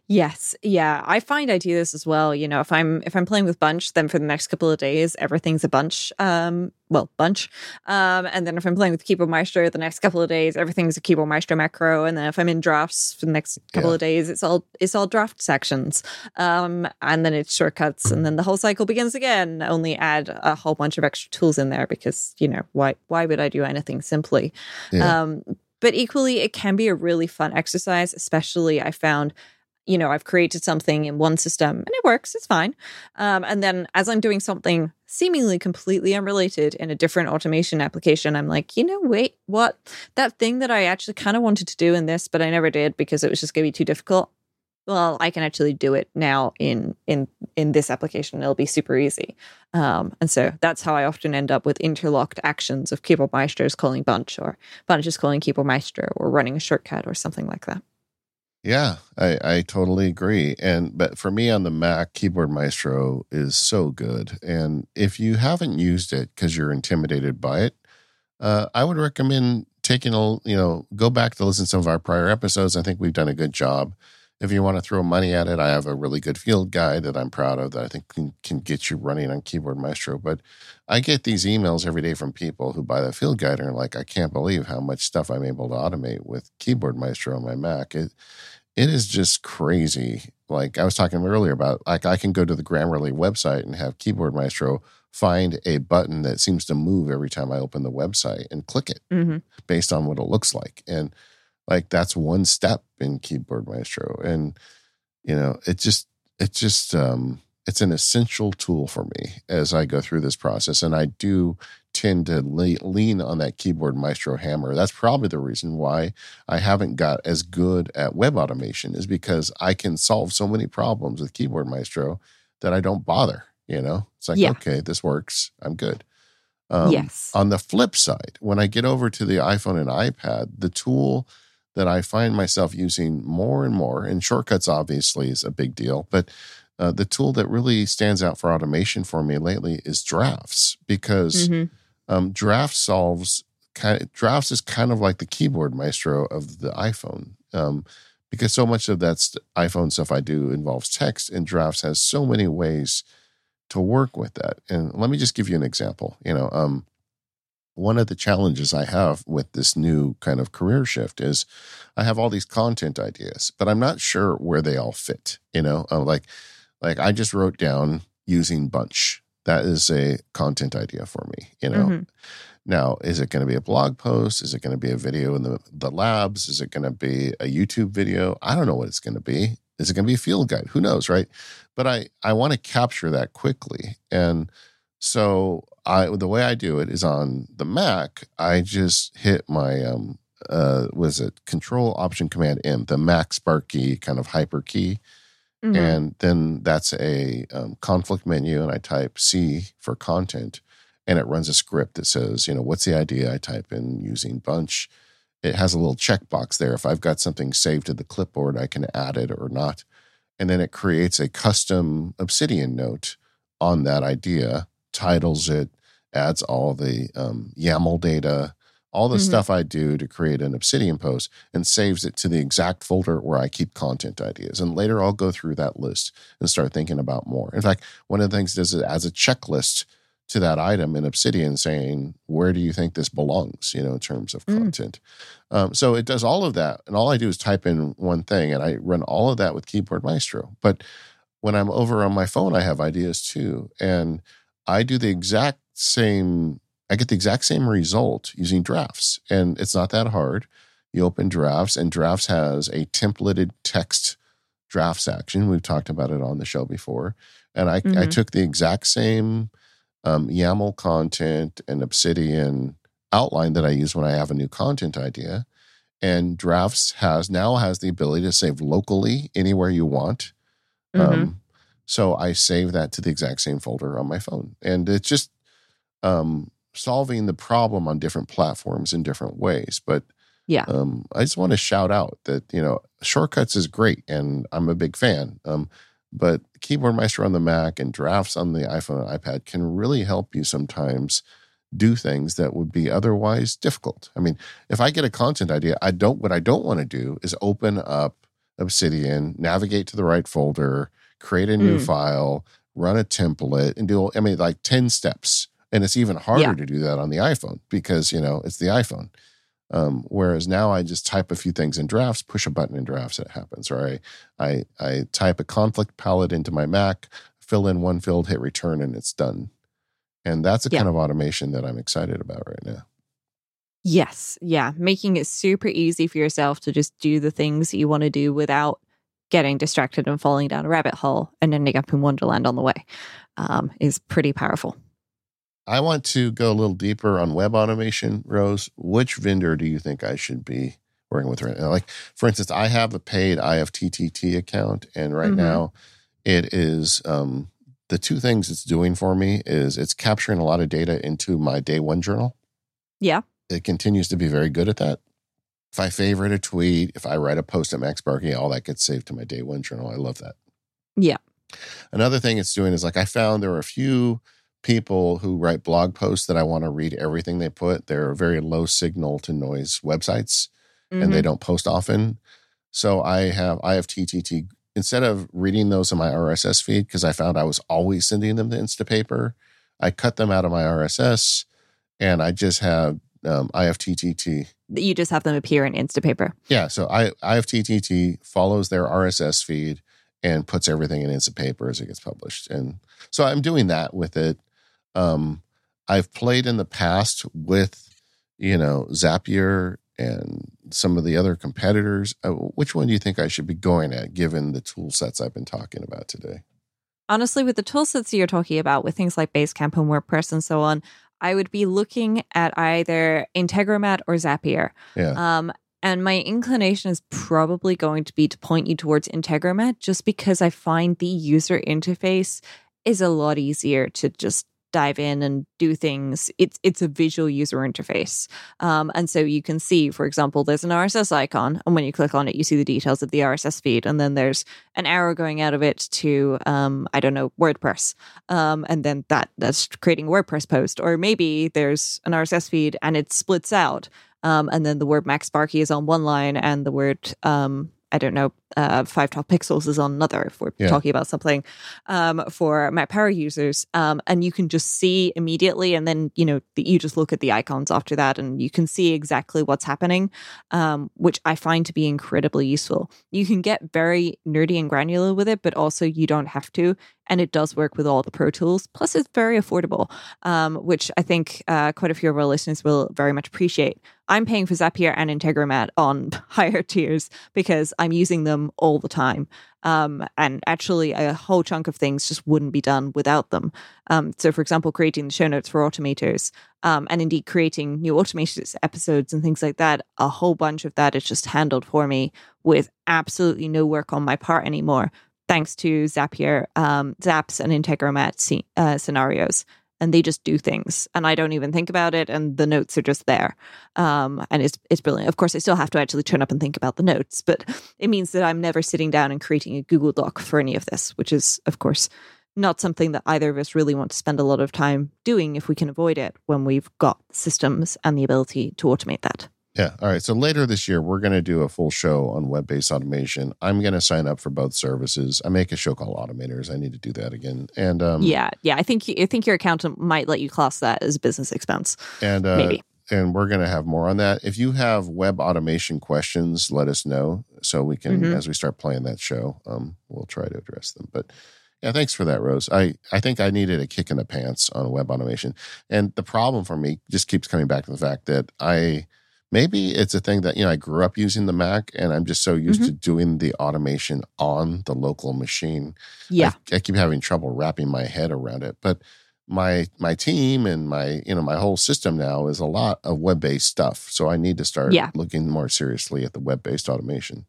S1: Yes. Yeah. I find I do this as well. You know, if I'm if I'm playing with bunch, then for the next couple of days, everything's a bunch. Um, well, bunch. Um, and then if I'm playing with keyboard maestro the next couple of days, everything's a keyboard maestro macro. And then if I'm in drafts for the next couple yeah. of days, it's all it's all drafts actions. Um, and then it's shortcuts, and then the whole cycle begins again. Only add a whole bunch of extra tools in there because, you know, why why would I do anything simply? Yeah. Um, but equally, it can be a really fun exercise, especially I found you know, I've created something in one system and it works, it's fine. Um, and then as I'm doing something seemingly completely unrelated in a different automation application, I'm like, you know, wait, what? That thing that I actually kind of wanted to do in this, but I never did because it was just going to be too difficult. Well, I can actually do it now in in in this application. It'll be super easy, um, and so that's how I often end up with interlocked actions of Keyboard Maestro is calling Bunch, or Bunch is calling Keyboard Maestro, or running a shortcut, or something like that.
S2: Yeah, I, I totally agree. And but for me on the Mac, Keyboard Maestro is so good. And if you haven't used it because you're intimidated by it, uh, I would recommend taking a you know go back to listen to some of our prior episodes. I think we've done a good job. If you want to throw money at it, I have a really good field guide that I'm proud of that I think can, can get you running on Keyboard Maestro. But I get these emails every day from people who buy the field guide and are like, I can't believe how much stuff I'm able to automate with Keyboard Maestro on my Mac. It, it is just crazy. Like I was talking earlier about, like I can go to the Grammarly website and have Keyboard Maestro find a button that seems to move every time I open the website and click it mm-hmm. based on what it looks like. And like that's one step in Keyboard Maestro. And you know, it just it just um it's an essential tool for me as I go through this process. And I do tend to lean on that keyboard maestro hammer. That's probably the reason why I haven't got as good at web automation is because I can solve so many problems with keyboard maestro that I don't bother. You know, it's like, yeah. okay, this works. I'm good.
S1: Um, yes.
S2: On the flip side, when I get over to the iPhone and iPad, the tool that I find myself using more and more, and shortcuts obviously is a big deal, but uh, the tool that really stands out for automation for me lately is Drafts because mm-hmm. um, Drafts solves kind of, Drafts is kind of like the keyboard maestro of the iPhone um, because so much of that st- iPhone stuff I do involves text, and Drafts has so many ways to work with that. And let me just give you an example. You know, um, one of the challenges I have with this new kind of career shift is I have all these content ideas, but I'm not sure where they all fit. You know, uh, like like I just wrote down using bunch. That is a content idea for me, you know. Mm-hmm. Now, is it going to be a blog post? Is it going to be a video in the, the labs? Is it going to be a YouTube video? I don't know what it's going to be. is it going to be a field guide? Who knows, right? But I I want to capture that quickly, and so I the way I do it is on the Mac. I just hit my um uh was it Control Option Command M, the MacSparky kind of hyper key. Mm-hmm. And then that's a um, conflict menu, and I type C for content, and it runs a script that says, you know, what's the idea? I type in using bunch. It has a little checkbox there. If I've got something saved to the clipboard, I can add it or not. And then it creates a custom Obsidian note on that idea, titles it, adds all the um, YAML data, all the mm-hmm. stuff I do to create an Obsidian post and saves it to the exact folder where I keep content ideas. And later I'll go through that list and start thinking about more. In fact, one of the things does it as a checklist to that item in Obsidian saying, where do you think this belongs, you know, in terms of mm. content. Mm. Um, so it does all of that. And all I do is type in one thing and I run all of that with Keyboard Maestro. But when I'm over on my phone, I have ideas too. And I do the exact same I get the exact same result using drafts. And it's not that hard. You open drafts, and drafts has a templated text drafts action. We've talked about it on the show before. And I, mm-hmm. I took the exact same um, YAML content and Obsidian outline that I use when I have a new content idea. And drafts has now has the ability to save locally anywhere you want. Mm-hmm. Um, so I save that to the exact same folder on my phone. And it's just um, solving the problem on different platforms in different ways. But
S1: yeah,
S2: um, I just want to shout out that you know shortcuts is great, and I'm a big fan. Um, but Keyboard Maestro on the Mac and Drafts on the iPhone and iPad can really help you sometimes do things that would be otherwise difficult. I mean, if I get a content idea, I don't. What I don't want to do is open up Obsidian, navigate to the right folder, create a new mm. file, run a template, and do. I mean, like ten steps and it's even harder yeah. to do that on the iphone because you know it's the iphone um, whereas now i just type a few things in drafts push a button in drafts and it happens or I, I i type a conflict palette into my mac fill in one field hit return and it's done and that's a yeah. kind of automation that i'm excited about right now
S1: yes yeah making it super easy for yourself to just do the things that you want to do without getting distracted and falling down a rabbit hole and ending up in wonderland on the way um, is pretty powerful
S2: I want to go a little deeper on web automation, Rose. Which vendor do you think I should be working with right now? Like, for instance, I have a paid IFTTT account, and right mm-hmm. now it is um, the two things it's doing for me is it's capturing a lot of data into my day one journal.
S1: Yeah.
S2: It continues to be very good at that. If I favorite a tweet, if I write a post at MacSparky, all that gets saved to my day one journal. I love that.
S1: Yeah.
S2: Another thing it's doing is like I found there are a few people who write blog posts that I want to read everything they put. They're very low signal to noise websites mm-hmm. and they mm-hmm. don't post often. So I have IFTTT instead of reading those in my RSS feed because I found I was always sending them to Instapaper. I cut them out of my RSS and I just have um, IFTTT.
S1: You just have them appear in Instapaper.
S2: Yeah. So I, IFTTT follows their RSS feed and puts everything in Instapaper as it gets published. And so I'm doing that with it. Um, I've played in the past with, you know, Zapier and some of the other competitors. Uh, which one do you think I should be going at given the tool sets I've been talking about today?
S1: Honestly, with the tool sets you're talking about, with things like Basecamp and WordPress and so on, I would be looking at either Integromat or Zapier.
S2: Yeah.
S1: Um, and my inclination is probably going to be to point you towards Integromat just because I find the user interface is a lot easier to just dive in and do things. It's it's a visual user interface, um, and so you can see, for example, there's an RSS icon, and when you click on it, you see the details of the RSS feed, and then there's an arrow going out of it to um, I don't know WordPress, um, and then that that's creating a WordPress post, or maybe there's an RSS feed and it splits out. Um, and then the word MacSparky is on one line, and the word um, I don't know, uh, five top pixels is on another if we're yeah. talking about something um, for Mac Power users. Um, and you can just see immediately, and then you know the, you just look at the icons after that, and you can see exactly what's happening, um, which I find to be incredibly useful. You can get very nerdy and granular with it, but also you don't have to, and it does work with all the Pro Tools. Plus, it's very affordable, um, which I think uh, quite a few of our listeners will very much appreciate. I'm paying for Zapier and Integromat on <laughs> higher tiers because I'm using them all the time. Um, and actually, a whole chunk of things just wouldn't be done without them. Um, so, for example, creating the show notes for automators um, and indeed creating new automators episodes and things like that, a whole bunch of that is just handled for me with absolutely no work on my part anymore, thanks to Zapier, um, Zaps, and Integromat uh, scenarios and they just do things and I don't even think about it and the notes are just there. Um, and it's it's brilliant. Of course I still have to actually turn up and think about the notes, but it means that I'm never sitting down and creating a Google Doc for any of this, which is of course not something that either of us really want to spend a lot of time doing if we can avoid it when we've got systems and the ability to automate that.
S2: Yeah. All right. So later this year, we're going to do a full show on web based automation. I'm going to sign up for both services. I make a show called Automators. I need to do that again. And um,
S1: yeah, yeah. I think I think your accountant might let you class that as business expense.
S2: And uh, maybe. And we're going to have more on that. If you have web automation questions, let us know so we can, mm-hmm. as we start playing that show, um, we'll try to address them. But yeah, thanks for that, Rose. I, I think I needed a kick in the pants on web automation. And the problem for me just keeps coming back to the fact that I, maybe it's a thing that you know i grew up using the mac and i'm just so used mm-hmm. to doing the automation on the local machine
S1: yeah
S2: I, I, keep having trouble wrapping my head around it but my my team and my you know my whole system now is a lot of web-based stuff so i need to start yeah. looking more seriously at the web-based automation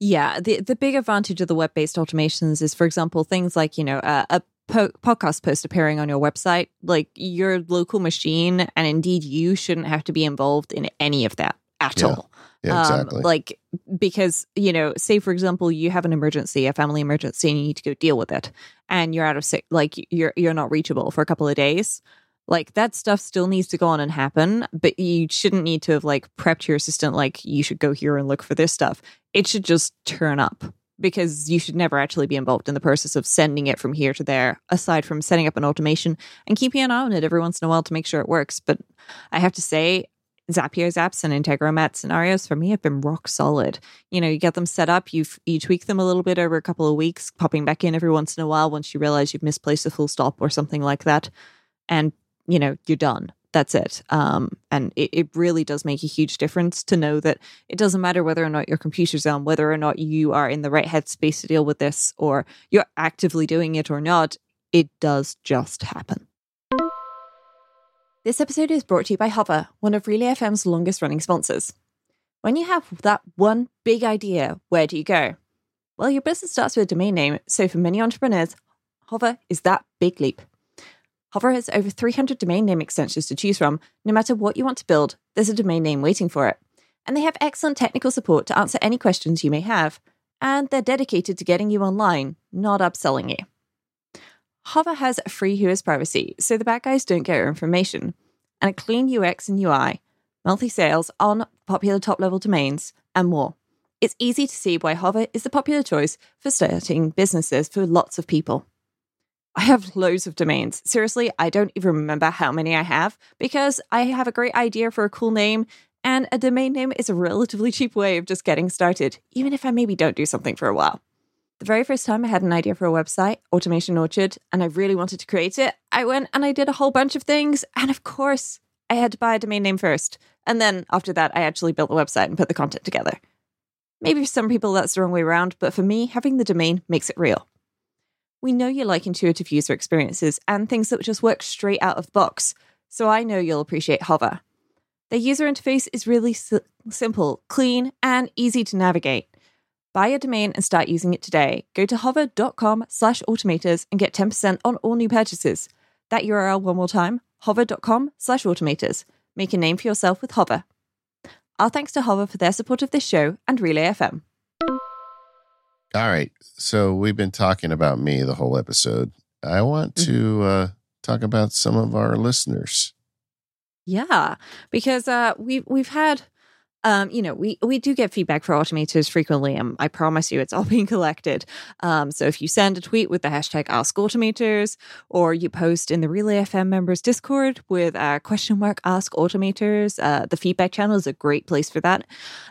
S1: yeah, the the big advantage of the web based automations is, for example, things like you know uh, a po- podcast post appearing on your website, like your local machine, and indeed you shouldn't have to be involved in any of that at
S2: yeah.
S1: all.
S2: Yeah, exactly.
S1: Um, like because you know, say for example, you have an emergency, a family emergency, and you need to go deal with it, and you're out of sick, like you're you're not reachable for a couple of days. Like that stuff still needs to go on and happen, but you shouldn't need to have like prepped your assistant like you should go here and look for this stuff. It should just turn up because you should never actually be involved in the process of sending it from here to there, aside from setting up an automation and keeping an eye on it every once in a while to make sure it works. But I have to say, Zapier apps and Integromat scenarios for me have been rock solid. You know, you get them set up, you you tweak them a little bit over a couple of weeks, popping back in every once in a while once you realize you've misplaced a full stop or something like that, and you know you're done that's it. Um, and it, it really does make a huge difference to know that it doesn't matter whether or not your computer's on, whether or not you are in the right headspace to deal with this, or you're actively doing it or not, it does just happen. This episode is brought to you by Hover, one of Relay FM's longest running sponsors. When you have that one big idea, where do you go? Well, your business starts with a domain name, so for many entrepreneurs, Hover is that big leap. Hover has over 300 domain name extensions to choose from. No matter what you want to build, there's a domain name waiting for it. And they have excellent technical support to answer any questions you may have. And they're dedicated to getting you online, not upselling you. Hover has free Whois privacy, so the bad guys don't get your information, and a clean UX and UI, monthly sales on popular top level domains, and more. It's easy to see why Hover is the popular choice for starting businesses for lots of people. I have loads of domains. Seriously, I don't even remember how many I have because I have a great idea for a cool name, and a domain name is a relatively cheap way of just getting started, even if I maybe don't do something for a while. The very first time I had an idea for a website, Automation Orchard, and I really wanted to create it, I went and I did a whole bunch of things, and of course, I had to buy a domain name first. And then after that, I actually built the website and put the content together. Maybe for some people that's the wrong way around, but for me, having the domain makes it real. We know you like intuitive user experiences and things that just work straight out of the box, so I know you'll appreciate Hover. Their user interface is really simple, clean, and easy to navigate. Buy a domain and start using it today. Go to hover.com slash automators and get 10% on all new purchases. That URL one more time, hover.com slash automators. Make a name for yourself with Hover. Our thanks to Hover for their support of this show and Relay FM.
S2: All right. So we've been talking about me the whole episode. I want mm-hmm. to uh, talk about some of our listeners.
S1: Yeah, because uh, we we've had um, you know, we we do get feedback for automators frequently, and I promise you, it's all <laughs> being collected. Um, so if you send a tweet with the hashtag Ask Automators, or you post in the Relay FM members Discord with a question mark Ask Automators, uh, the feedback channel is a great place for that.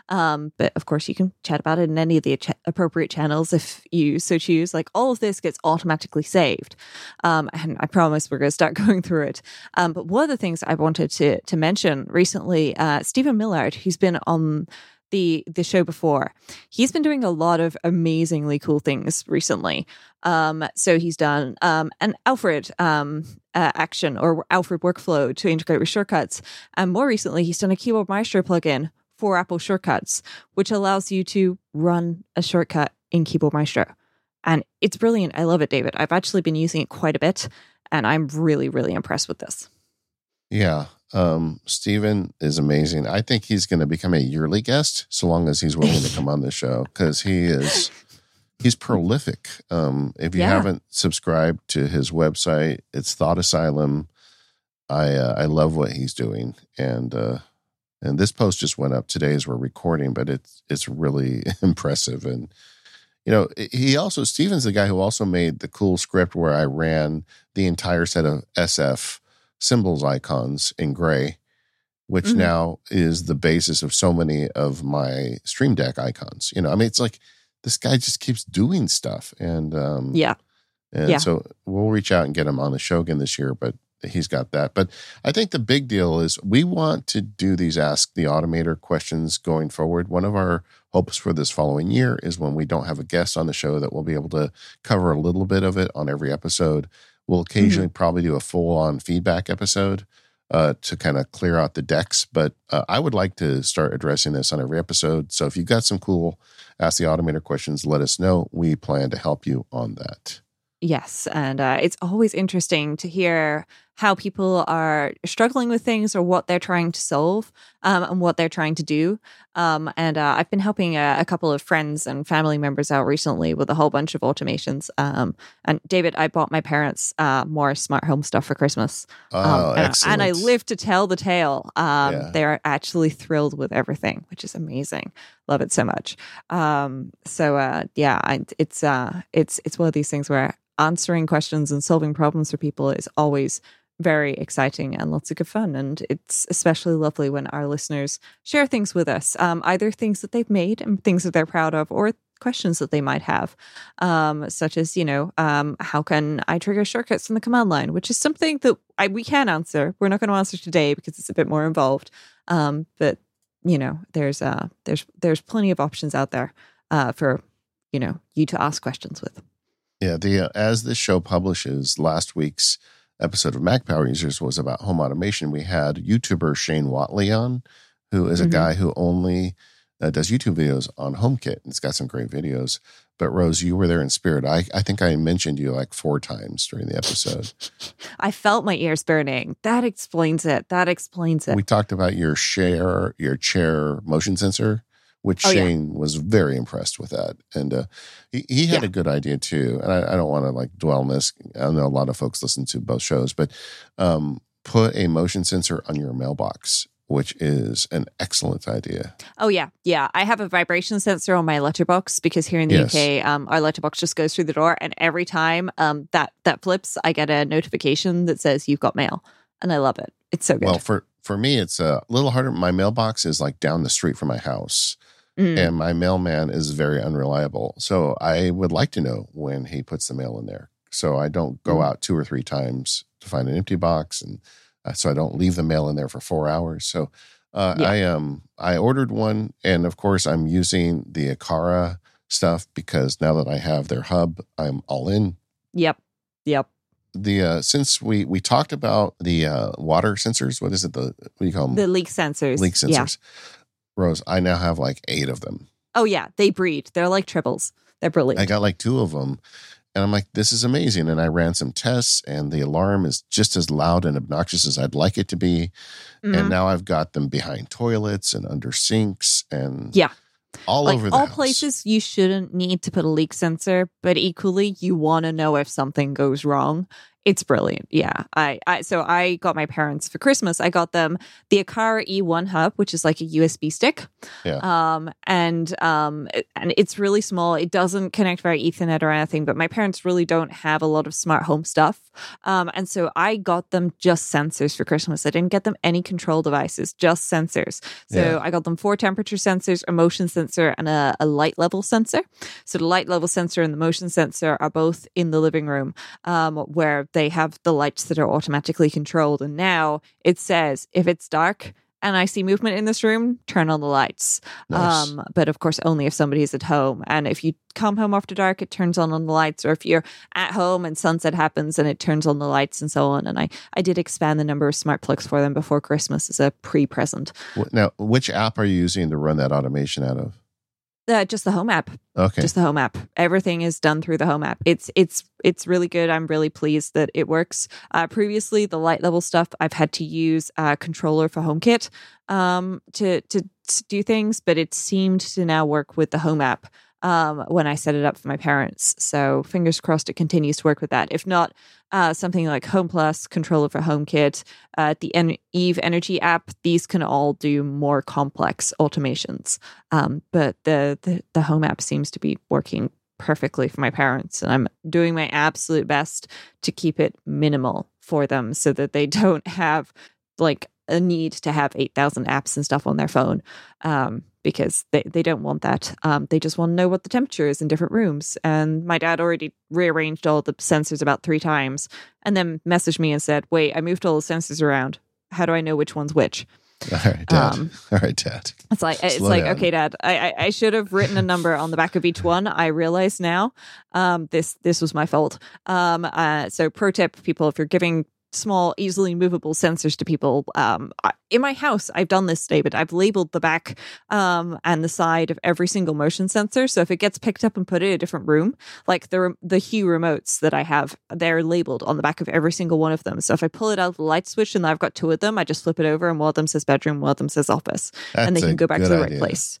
S1: Um, but of course, you can chat about it in any of the ch- appropriate channels if you so choose. Like all of this gets automatically saved, um, and I promise we're going to start <laughs> going through it. Um, but one of the things I wanted to to mention recently, uh, Stephen Millard, who's been on the the show before, he's been doing a lot of amazingly cool things recently. Um, so he's done um, an Alfred um, uh, action or Alfred workflow to integrate with shortcuts, and more recently, he's done a Keyboard Maestro plugin for Apple Shortcuts, which allows you to run a shortcut in Keyboard Maestro. And it's brilliant. I love it, David. I've actually been using it quite a bit, and I'm really, really impressed with this.
S2: Yeah. Um, Stephen is amazing. I think he's going to become a yearly guest so long as he's willing to come on the show because he is he's prolific. Um, if you
S1: Yeah.
S2: haven't subscribed to his website, it's Thought Asylum. I uh, I love what he's doing, and uh, and this post just went up today as we're recording, but it's it's really <laughs> impressive. And you know, he also Stephen's the guy who also made the cool script where I ran the entire set of SF symbols icons in gray, which
S1: Mhm.
S2: now is the basis of so many of my Stream Deck icons. You know, I mean, it's like this guy just keeps doing stuff, and um,
S1: Yeah.
S2: and
S1: Yeah.
S2: so we'll reach out and get him on the show again this year, but he's got that. But I think the big deal is we want to do these Ask the Automator questions going forward. One of our hopes for this following year is when we don't have a guest on the show that we'll be able to cover a little bit of it on every episode. We'll occasionally probably do a full on feedback episode uh, to kind of clear out the decks. But uh, I would like to start addressing this on every episode. So if you've got some cool Ask the Automator questions, let us know. We plan to help you on that.
S1: Yes, and uh, it's always interesting to hear how people are struggling with things or what they're trying to solve um, and what they're trying to do. Um, and uh, I've been helping a, a couple of friends and family members out recently with a whole bunch of automations. Um, and David, I bought my parents uh, more smart home stuff for Christmas. Um,
S2: Oh,
S1: and, and I live to tell the tale. Um,
S2: Yeah.
S1: They're actually thrilled with everything, which is amazing. Love it so much. Um, so uh, yeah, I, it's uh, it's it's one of these things where answering questions and solving problems for people is always very exciting and lots of good fun. And it's especially lovely when our listeners share things with us, um, either things that they've made and things that they're proud of, or questions that they might have, um, such as, you know, um, how can I trigger shortcuts in the command line, which is something that I, we can answer. We're not going to answer today because it's a bit more involved. Um, but you know, there's uh, there's there's plenty of options out there uh, for you know you to ask questions with.
S2: Yeah, the uh, as this show publishes, last week's episode of Mac Power Users was about home automation. We had YouTuber Shane Whatley on, who is a
S1: Mhm.
S2: guy who only uh, does YouTube videos on HomeKit. And it's got some great videos. But Rose, you were there in spirit. I I think I mentioned you like four times during the episode.
S1: I felt my ears burning. That explains it. That explains it.
S2: we talked about your share your chair motion sensor which
S1: Oh, yeah.
S2: shane was very impressed with that and uh, he, he had
S1: Yeah.
S2: a good idea too and i, I don't want to like dwell on this i know a lot of folks listen to both shows but um, put a motion sensor on your mailbox which is an excellent idea
S1: oh yeah, yeah. I have a vibration sensor on my letterbox because here in the
S2: Yes.
S1: UK, um, our letterbox just goes through the door, and every time um, that that flips, I get a notification that says you've got mail, and I love it. It's so good.
S2: well for for me it's a little harder my mailbox is like down the street from my house
S1: Mm.
S2: and my mailman is very unreliable. So I would like to know when he puts the mail in there. So I don't go
S1: Mm.
S2: out two or three times to find an empty box, and uh, so I don't leave the mail in there for four hours. So uh,
S1: Yeah.
S2: I um I ordered one, and of course I'm using the Aqara stuff because now that I have their hub, I'm all in.
S1: Yep, yep.
S2: The uh, since we we talked about the uh, water sensors, what is it? The what do you call them?
S1: The leak sensors.
S2: leak
S1: Yeah.
S2: Rose, I now have like eight of them.
S1: Oh yeah, they breed. They're like tribbles. They're brilliant.
S2: I got like two of them. And I'm like, this is amazing. And I ran some tests, and the alarm is just as loud and obnoxious as I'd like it to be.
S1: Mhm.
S2: And now I've got them behind toilets and under sinks and
S1: Yeah.
S2: all
S1: like
S2: over the
S1: all
S2: house.
S1: places you shouldn't need to put a leak sensor but equally you want to know if something goes wrong it's brilliant. Yeah. I, I so i got my parents for christmas. I got them the Aqara e1 hub which is like a usb stick.
S2: Yeah.
S1: um and um and it's really small. It doesn't connect via ethernet or anything but my parents really don't have a lot of smart home stuff. Um and so i got them just sensors for christmas. I didn't get them any control devices just sensors. So
S2: Yeah.
S1: I got them four temperature sensors, a motion sensor, and a, a light level sensor. So the light level sensor and the motion sensor are both in the living room, um, where they have the lights that are automatically controlled. And now it says if it's dark and I see movement in this room, turn on the lights.
S2: Nice.
S1: Um, but of course, only if somebody's at home. And if you come home after dark, it turns on on the lights. Or if you're at home and sunset happens, and it turns on the lights and so on. And I I did expand the number of smart plugs for them before Christmas as a pre-present.
S2: Now, which app are you using to run that automation out of?
S1: Uh, just the home app.
S2: Okay.
S1: just the home app. Everything is done through the home app. It's it's it's really good. I'm really pleased that it works. Uh, previously the light level stuff i've had to use a controller for homekit um, to, to to do things but it seemed to now work with the home app um, when i set it up for my parents. So fingers crossed it continues to work with that. If not uh, something like home plus controller for homekit uh, the en- eve energy app these can all do more complex automations. Um, but the, the the home app seems to be working perfectly for my parents, and I'm doing my absolute best to keep it minimal for them so that they <laughs> don't have like a need to have eight thousand apps and stuff on their phone. Um, because they, they don't want that. Um, they just want to know what the temperature is in different rooms. And my dad already rearranged all the sensors about three times and then messaged me and said, Wait, I moved all the sensors around. How do I know which one's which? <laughs>
S2: All right, Dad.
S1: Um,
S2: All right, Dad.
S1: It's like it's
S2: Slow
S1: like
S2: down.
S1: okay, Dad. I, I I should have written a number on the back of each one. I realize now. Um, this this was my fault. Um, uh, so pro tip, people, if you're giving small, easily movable sensors to people, um, in my house, I've done this, David. I've labeled the back um and the side of every single motion sensor. So if it gets picked up and put in a different room, like the the Hue remotes that I have, they're labeled on the back of every single one of them. So if I pull it out of the light switch and I've got two of them, I just flip it over and one of them says bedroom, one of them says office and they can go back to the right
S2: idea.
S1: place.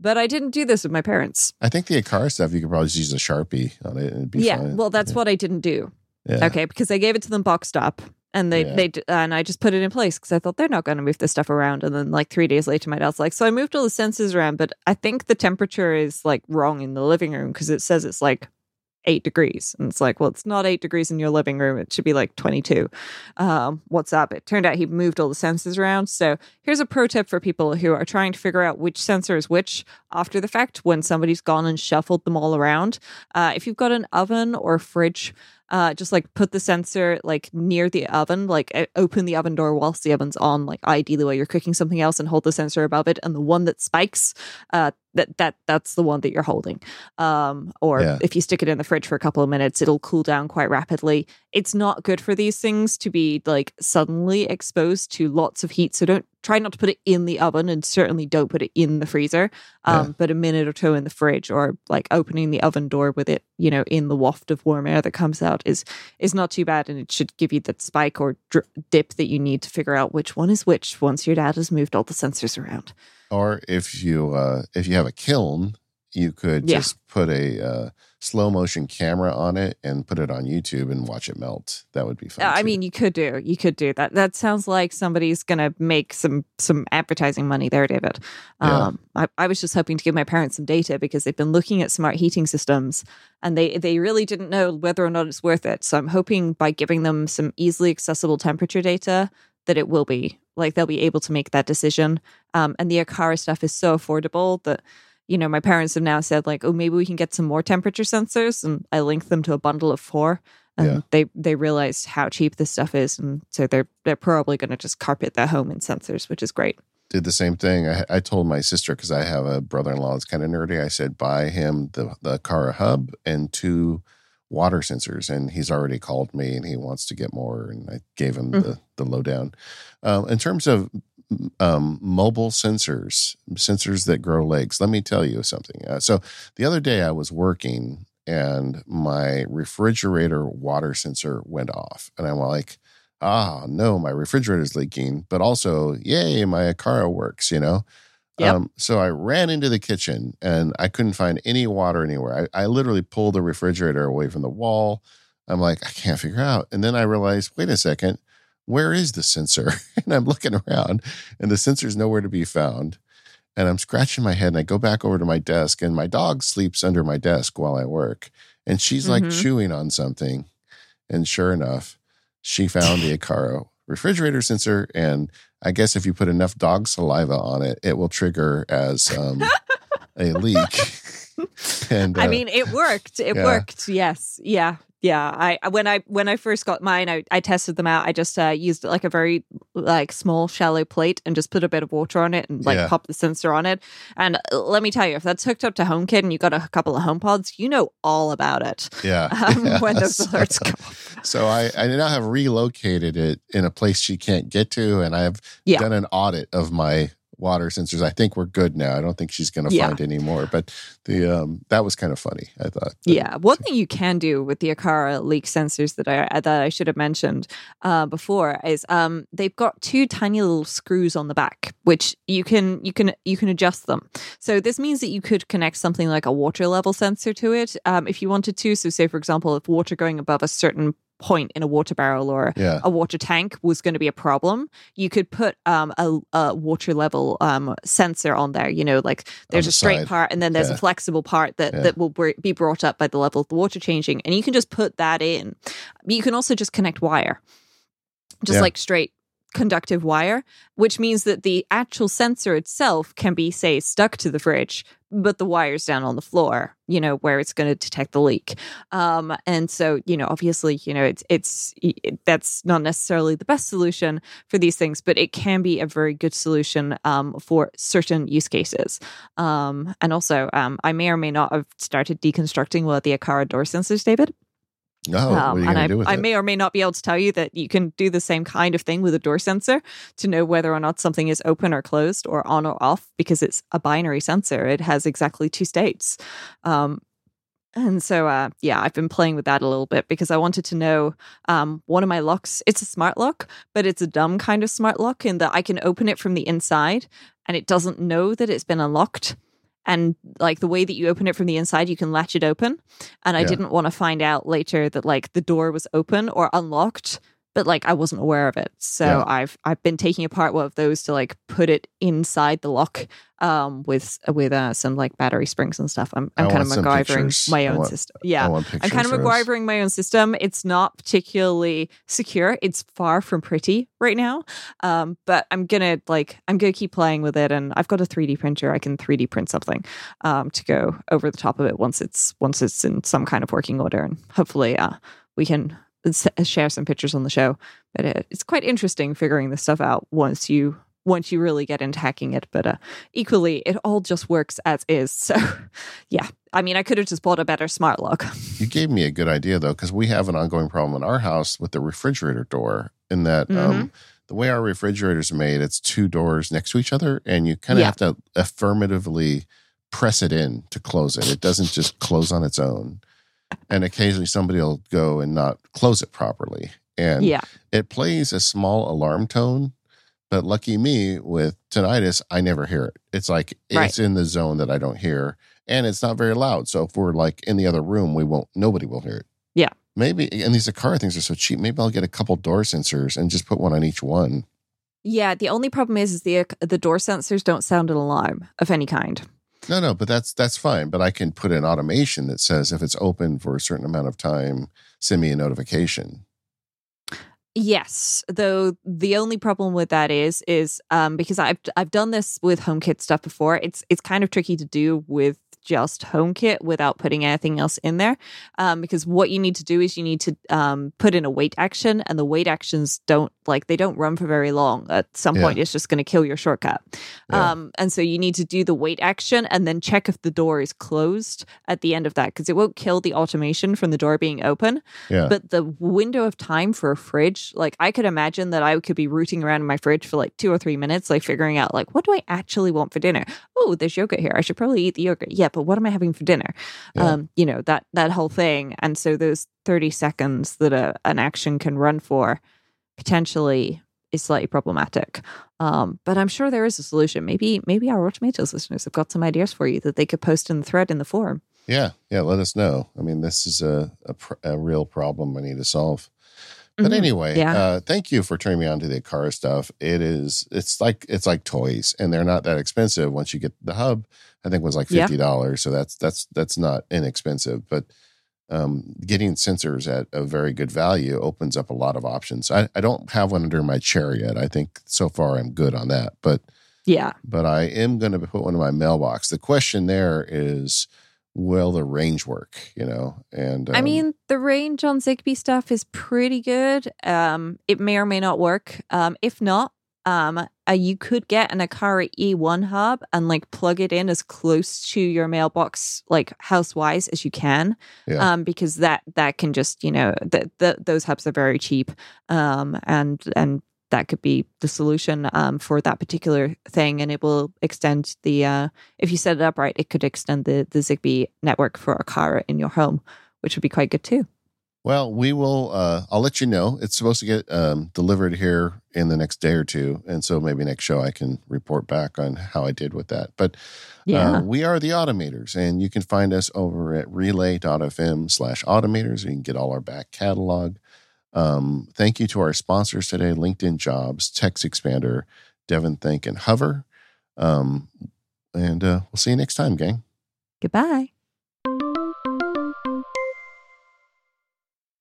S1: But I didn't do this with my parents.
S2: I think the Aqara stuff, you could probably just use a Sharpie on it and it'd be
S1: yeah,
S2: fine.
S1: well, that's
S2: yeah.
S1: what I didn't do.
S2: Yeah.
S1: Okay, because I gave it to them boxed up, and they
S2: Yeah.
S1: they and I just put it in place because I thought they're not going to move this stuff around. And then like three days later, my dad's like, "So I moved all the sensors around, but I think the temperature is like wrong in the living room because it says it's like." Eight degrees, and it's like, well, it's not eight degrees in your living room. It should be like twenty-two. Um, what's up? It turned out he moved all the sensors around. So here's a pro tip for people who are trying to figure out which sensor is which after the fact when somebody's gone and shuffled them all around. Uh, if you've got an oven or a fridge, uh, just like put the sensor like near the oven, like open the oven door whilst the oven's on, like ideally while you're cooking something else, and hold the sensor above it. And the one that spikes, uh, that that that's the one that you're holding. Um, or
S2: Yeah.
S1: if you stick it in the fridge for a couple of minutes, it'll cool down quite rapidly. It's not good for these things to be like suddenly exposed to lots of heat. So don't try not to put it in the oven, and certainly don't put it in the freezer. Um,
S2: Yeah.
S1: but a minute or two in the fridge, or like opening the oven door with it, you know, in the waft of warm air that comes out is is not too bad, and it should give you that spike or dr- dip that you need to figure out which one is which once your dad has moved all the sensors around.
S2: Or if you uh, if you have a kiln, you could
S1: Yeah.
S2: just put a uh, slow motion camera on it and put it on YouTube and watch it melt. That would be fun.
S1: I
S2: too.
S1: mean, you could do, you could do that. That sounds like somebody's gonna make some some advertising money there, David.
S2: Yeah.
S1: Um, I, I was just hoping to give my parents some data because they've been looking at smart heating systems and they they really didn't know whether or not it's worth it. So I'm hoping by giving them some easily accessible temperature data that it will be like they'll be able to make that decision. Um, and the Aqara stuff is so affordable that you know my parents have now said like, oh, maybe we can get some more temperature sensors, and I linked them to a bundle of four. And
S2: Yeah.
S1: they they realized how cheap this stuff is, and so they're they're probably going to just carpet their home in sensors, which is great.
S2: did the same thing. I, I told my sister because I have a brother-in-law that's kind of nerdy. I said buy him the the Kara hub and two water sensors, and he's already called me and he wants to get more. And I gave him the the lowdown. Um, in terms of um, mobile sensors, sensors that grow legs, let me tell you something. Uh, so the other day I was working and my refrigerator water sensor went off, and I'm like ah, no, my refrigerator's leaking, but also, yay, my Aqara works, you know?
S1: Yep.
S2: Um, so I ran into the kitchen and I couldn't find any water anywhere. I, I literally pulled the refrigerator away from the wall. I'm like, I can't figure out. And then I realized, wait a second, where is the sensor? <laughs> and I'm looking around and the sensor's nowhere to be found. And I'm scratching my head and I go back over to my desk and my dog sleeps under my desk while I work. And she's like
S1: Mhm.
S2: chewing on something. And sure enough, she found the Aqara refrigerator sensor. And I guess if you put enough dog saliva on it, it will trigger as um, a leak. <laughs> <laughs> and
S1: I
S2: uh,
S1: mean, it worked. It
S2: yeah.
S1: worked. Yes. Yeah. Yeah. I when I when I first got mine, I, I tested them out. I just uh, used like a very like small shallow plate and just put a bit of water on it and like
S2: Yeah.
S1: pop the sensor on it. And uh, let me tell you, if that's hooked up to HomeKit and you got a couple of HomePods, you know all about it.
S2: Yeah. <laughs>
S1: Um,
S2: Yeah. <laughs>
S1: when those
S2: So-
S1: alerts off.
S2: So I, I now have relocated it in a place she can't get to, and I've
S1: Yeah.
S2: done an audit of my water sensors. I think we're good now. I don't think she's going to
S1: Yeah.
S2: find any more. But the um, that was kind of funny. I thought.
S1: Yeah, one thing you can do with the Aqara leak sensors that I that I should have mentioned uh, before is um, they've got two tiny little screws on the back, which you can you can you can adjust them. So this means that you could connect something like a water level sensor to it um, if you wanted to. So say for example, if water going above a certain point in a water barrel or
S2: Yeah.
S1: a water tank was going to be a problem, you could put um, a, a water level um, sensor on there. You know, like there's
S2: the
S1: a straight
S2: side.
S1: part and then there's
S2: Yeah.
S1: a flexible part that,
S2: Yeah.
S1: that will br- be brought up by the level of the water changing. And you can just put that in. You can also just connect wire, just like straight conductive wire, which means that the actual sensor itself can be, say, stuck to the fridge, but the wire's down on the floor, you know, where it's going to detect the leak. Um, and so, you know, obviously, you know, it's it's it, that's not necessarily the best solution for these things, but it can be a very good solution um, for certain use cases. Um, and also, um, I may or may not have started deconstructing of the Aqara door sensors, David.
S2: Oh,
S1: Um,
S2: you
S1: and I,
S2: do with
S1: I may or may not be able to tell you that you can do the same kind of thing with a door sensor to know whether or not something is open or closed or on or off because it's a binary sensor. It has exactly two states. Um, and so, uh, yeah, I've been playing with that a little bit because I wanted to know um, one of my locks. It's a smart lock, but it's a dumb kind of smart lock in that I can open it from the inside and it doesn't know that it's been unlocked. And like the way that you open it from the inside, you can latch it open. And I
S2: Yeah.
S1: didn't want to find out later that like the door was open or unlocked, but like I wasn't aware of it. So
S2: Yeah.
S1: I've I've been taking apart one of those to like put it inside the lock um with with uh, some like battery springs and stuff. I'm I'm kind of MacGyvering my own
S2: want-
S1: system. Yeah. I'm kind of. MacGyvering my own system. It's not particularly secure. It's far from pretty right now. Um, but I'm gonna like I'm gonna keep playing with it, and I've got a 3D printer. I can 3D print something um, to go over the top of it once it's once it's in some kind of working order, and hopefully uh, we can share some pictures on the show. But it, it's quite interesting figuring this stuff out once you once you really get into hacking it. But uh, equally, it all just works as is. <laughs> So yeah, I mean, I could have just bought a better smart lock.
S2: You gave me a good idea though, because we have an ongoing problem in our house with the refrigerator door. In that,
S1: Mm-hmm.
S2: um, the way our refrigerator's are made, it's two doors next to each other, and you kind of
S1: Yeah.
S2: have to affirmatively press it in to close it. It doesn't just close on its own. And occasionally, somebody will go and not close it properly, and
S1: yeah.
S2: it plays a small alarm tone. But lucky me with tinnitus, I never hear it. It's like
S1: Right.
S2: it's in the zone that I don't hear, and it's not very loud. So if we're like in the other room, we won't. Nobody will hear it.
S1: Yeah.
S2: Maybe, and these Aqara things are so cheap. Maybe I'll get a couple door sensors and just put one on each one.
S1: Yeah, the only problem is, is the the door sensors don't sound an alarm of any kind.
S2: No, no, but that's that's fine. But I can put an automation that says if it's open for a certain amount of time, send me a notification.
S1: Yes, though the only problem with that is is um because I've I've done this with HomeKit stuff before. It's it's kind of tricky to do with just HomeKit without putting anything else in there. Um, because what you need to do is you need to um, put in a wait action, and the wait actions don't like they don't run for very long. At some
S2: Yeah.
S1: point, it's just going to kill your shortcut.
S2: Yeah.
S1: Um, and so you need to do the wait action and then check if the door is closed at the end of that because it won't kill the automation from the door being open.
S2: Yeah.
S1: But the window of time for a fridge, like I could imagine that I could be rooting around in my fridge for like two or three minutes, like figuring out like what do I actually want for dinner? Oh, there's yogurt here. I should probably eat the yogurt. Yeah, but what am I having for dinner?
S2: Yeah.
S1: Um, you know that that whole thing. And so those thirty seconds that a, an action can run for potentially is slightly problematic. Um, but I'm sure there is a solution. Maybe maybe our Automators listeners have got some ideas for you that they could post in the thread in the forum.
S2: Yeah, yeah. Let us know. I mean, this is a a, pr- a real problem I need to solve. But
S1: Mhm.
S2: anyway,
S1: Yeah.
S2: uh, thank you for turning me on to the Aqara stuff. It is, it's like it's like toys, and they're not that expensive. Once you get the hub, I think it was like fifty dollars. So that's that's that's not inexpensive. But um, getting sensors at a very good value opens up a lot of options. I, I don't have one under my chair yet. I think so far I'm good on that. But
S1: Yeah.
S2: but I am going to put one in my mailbox. The question there is will the range work, you know? And um,
S1: I mean, the range on Zigbee stuff is pretty good. Um, it may or may not work. Um, if not, um, uh, you could get an Aqara E1 hub and like plug it in as close to your mailbox, like house wise as you can,
S2: Yeah.
S1: um, because that that can just you know that the, those hubs are very cheap, um, and and that could be the solution um, for that particular thing, and it will extend the uh, if you set it up right, it could extend the the Zigbee network for Aqara in your home, which would be quite good too.
S2: Well, we will. Uh, I'll let you know. It's supposed to get um, delivered here in the next day or two, and so maybe next show I can report back on how I did with that. But
S1: Yeah.
S2: uh, we are the Automators, and you can find us over at relay.fm slash automators. You can get all our back catalog. Um, thank you to our sponsors today: LinkedIn Jobs, TextExpander, Devon Think, and Hover. Um, and uh, we'll see you next time, gang.
S1: Goodbye.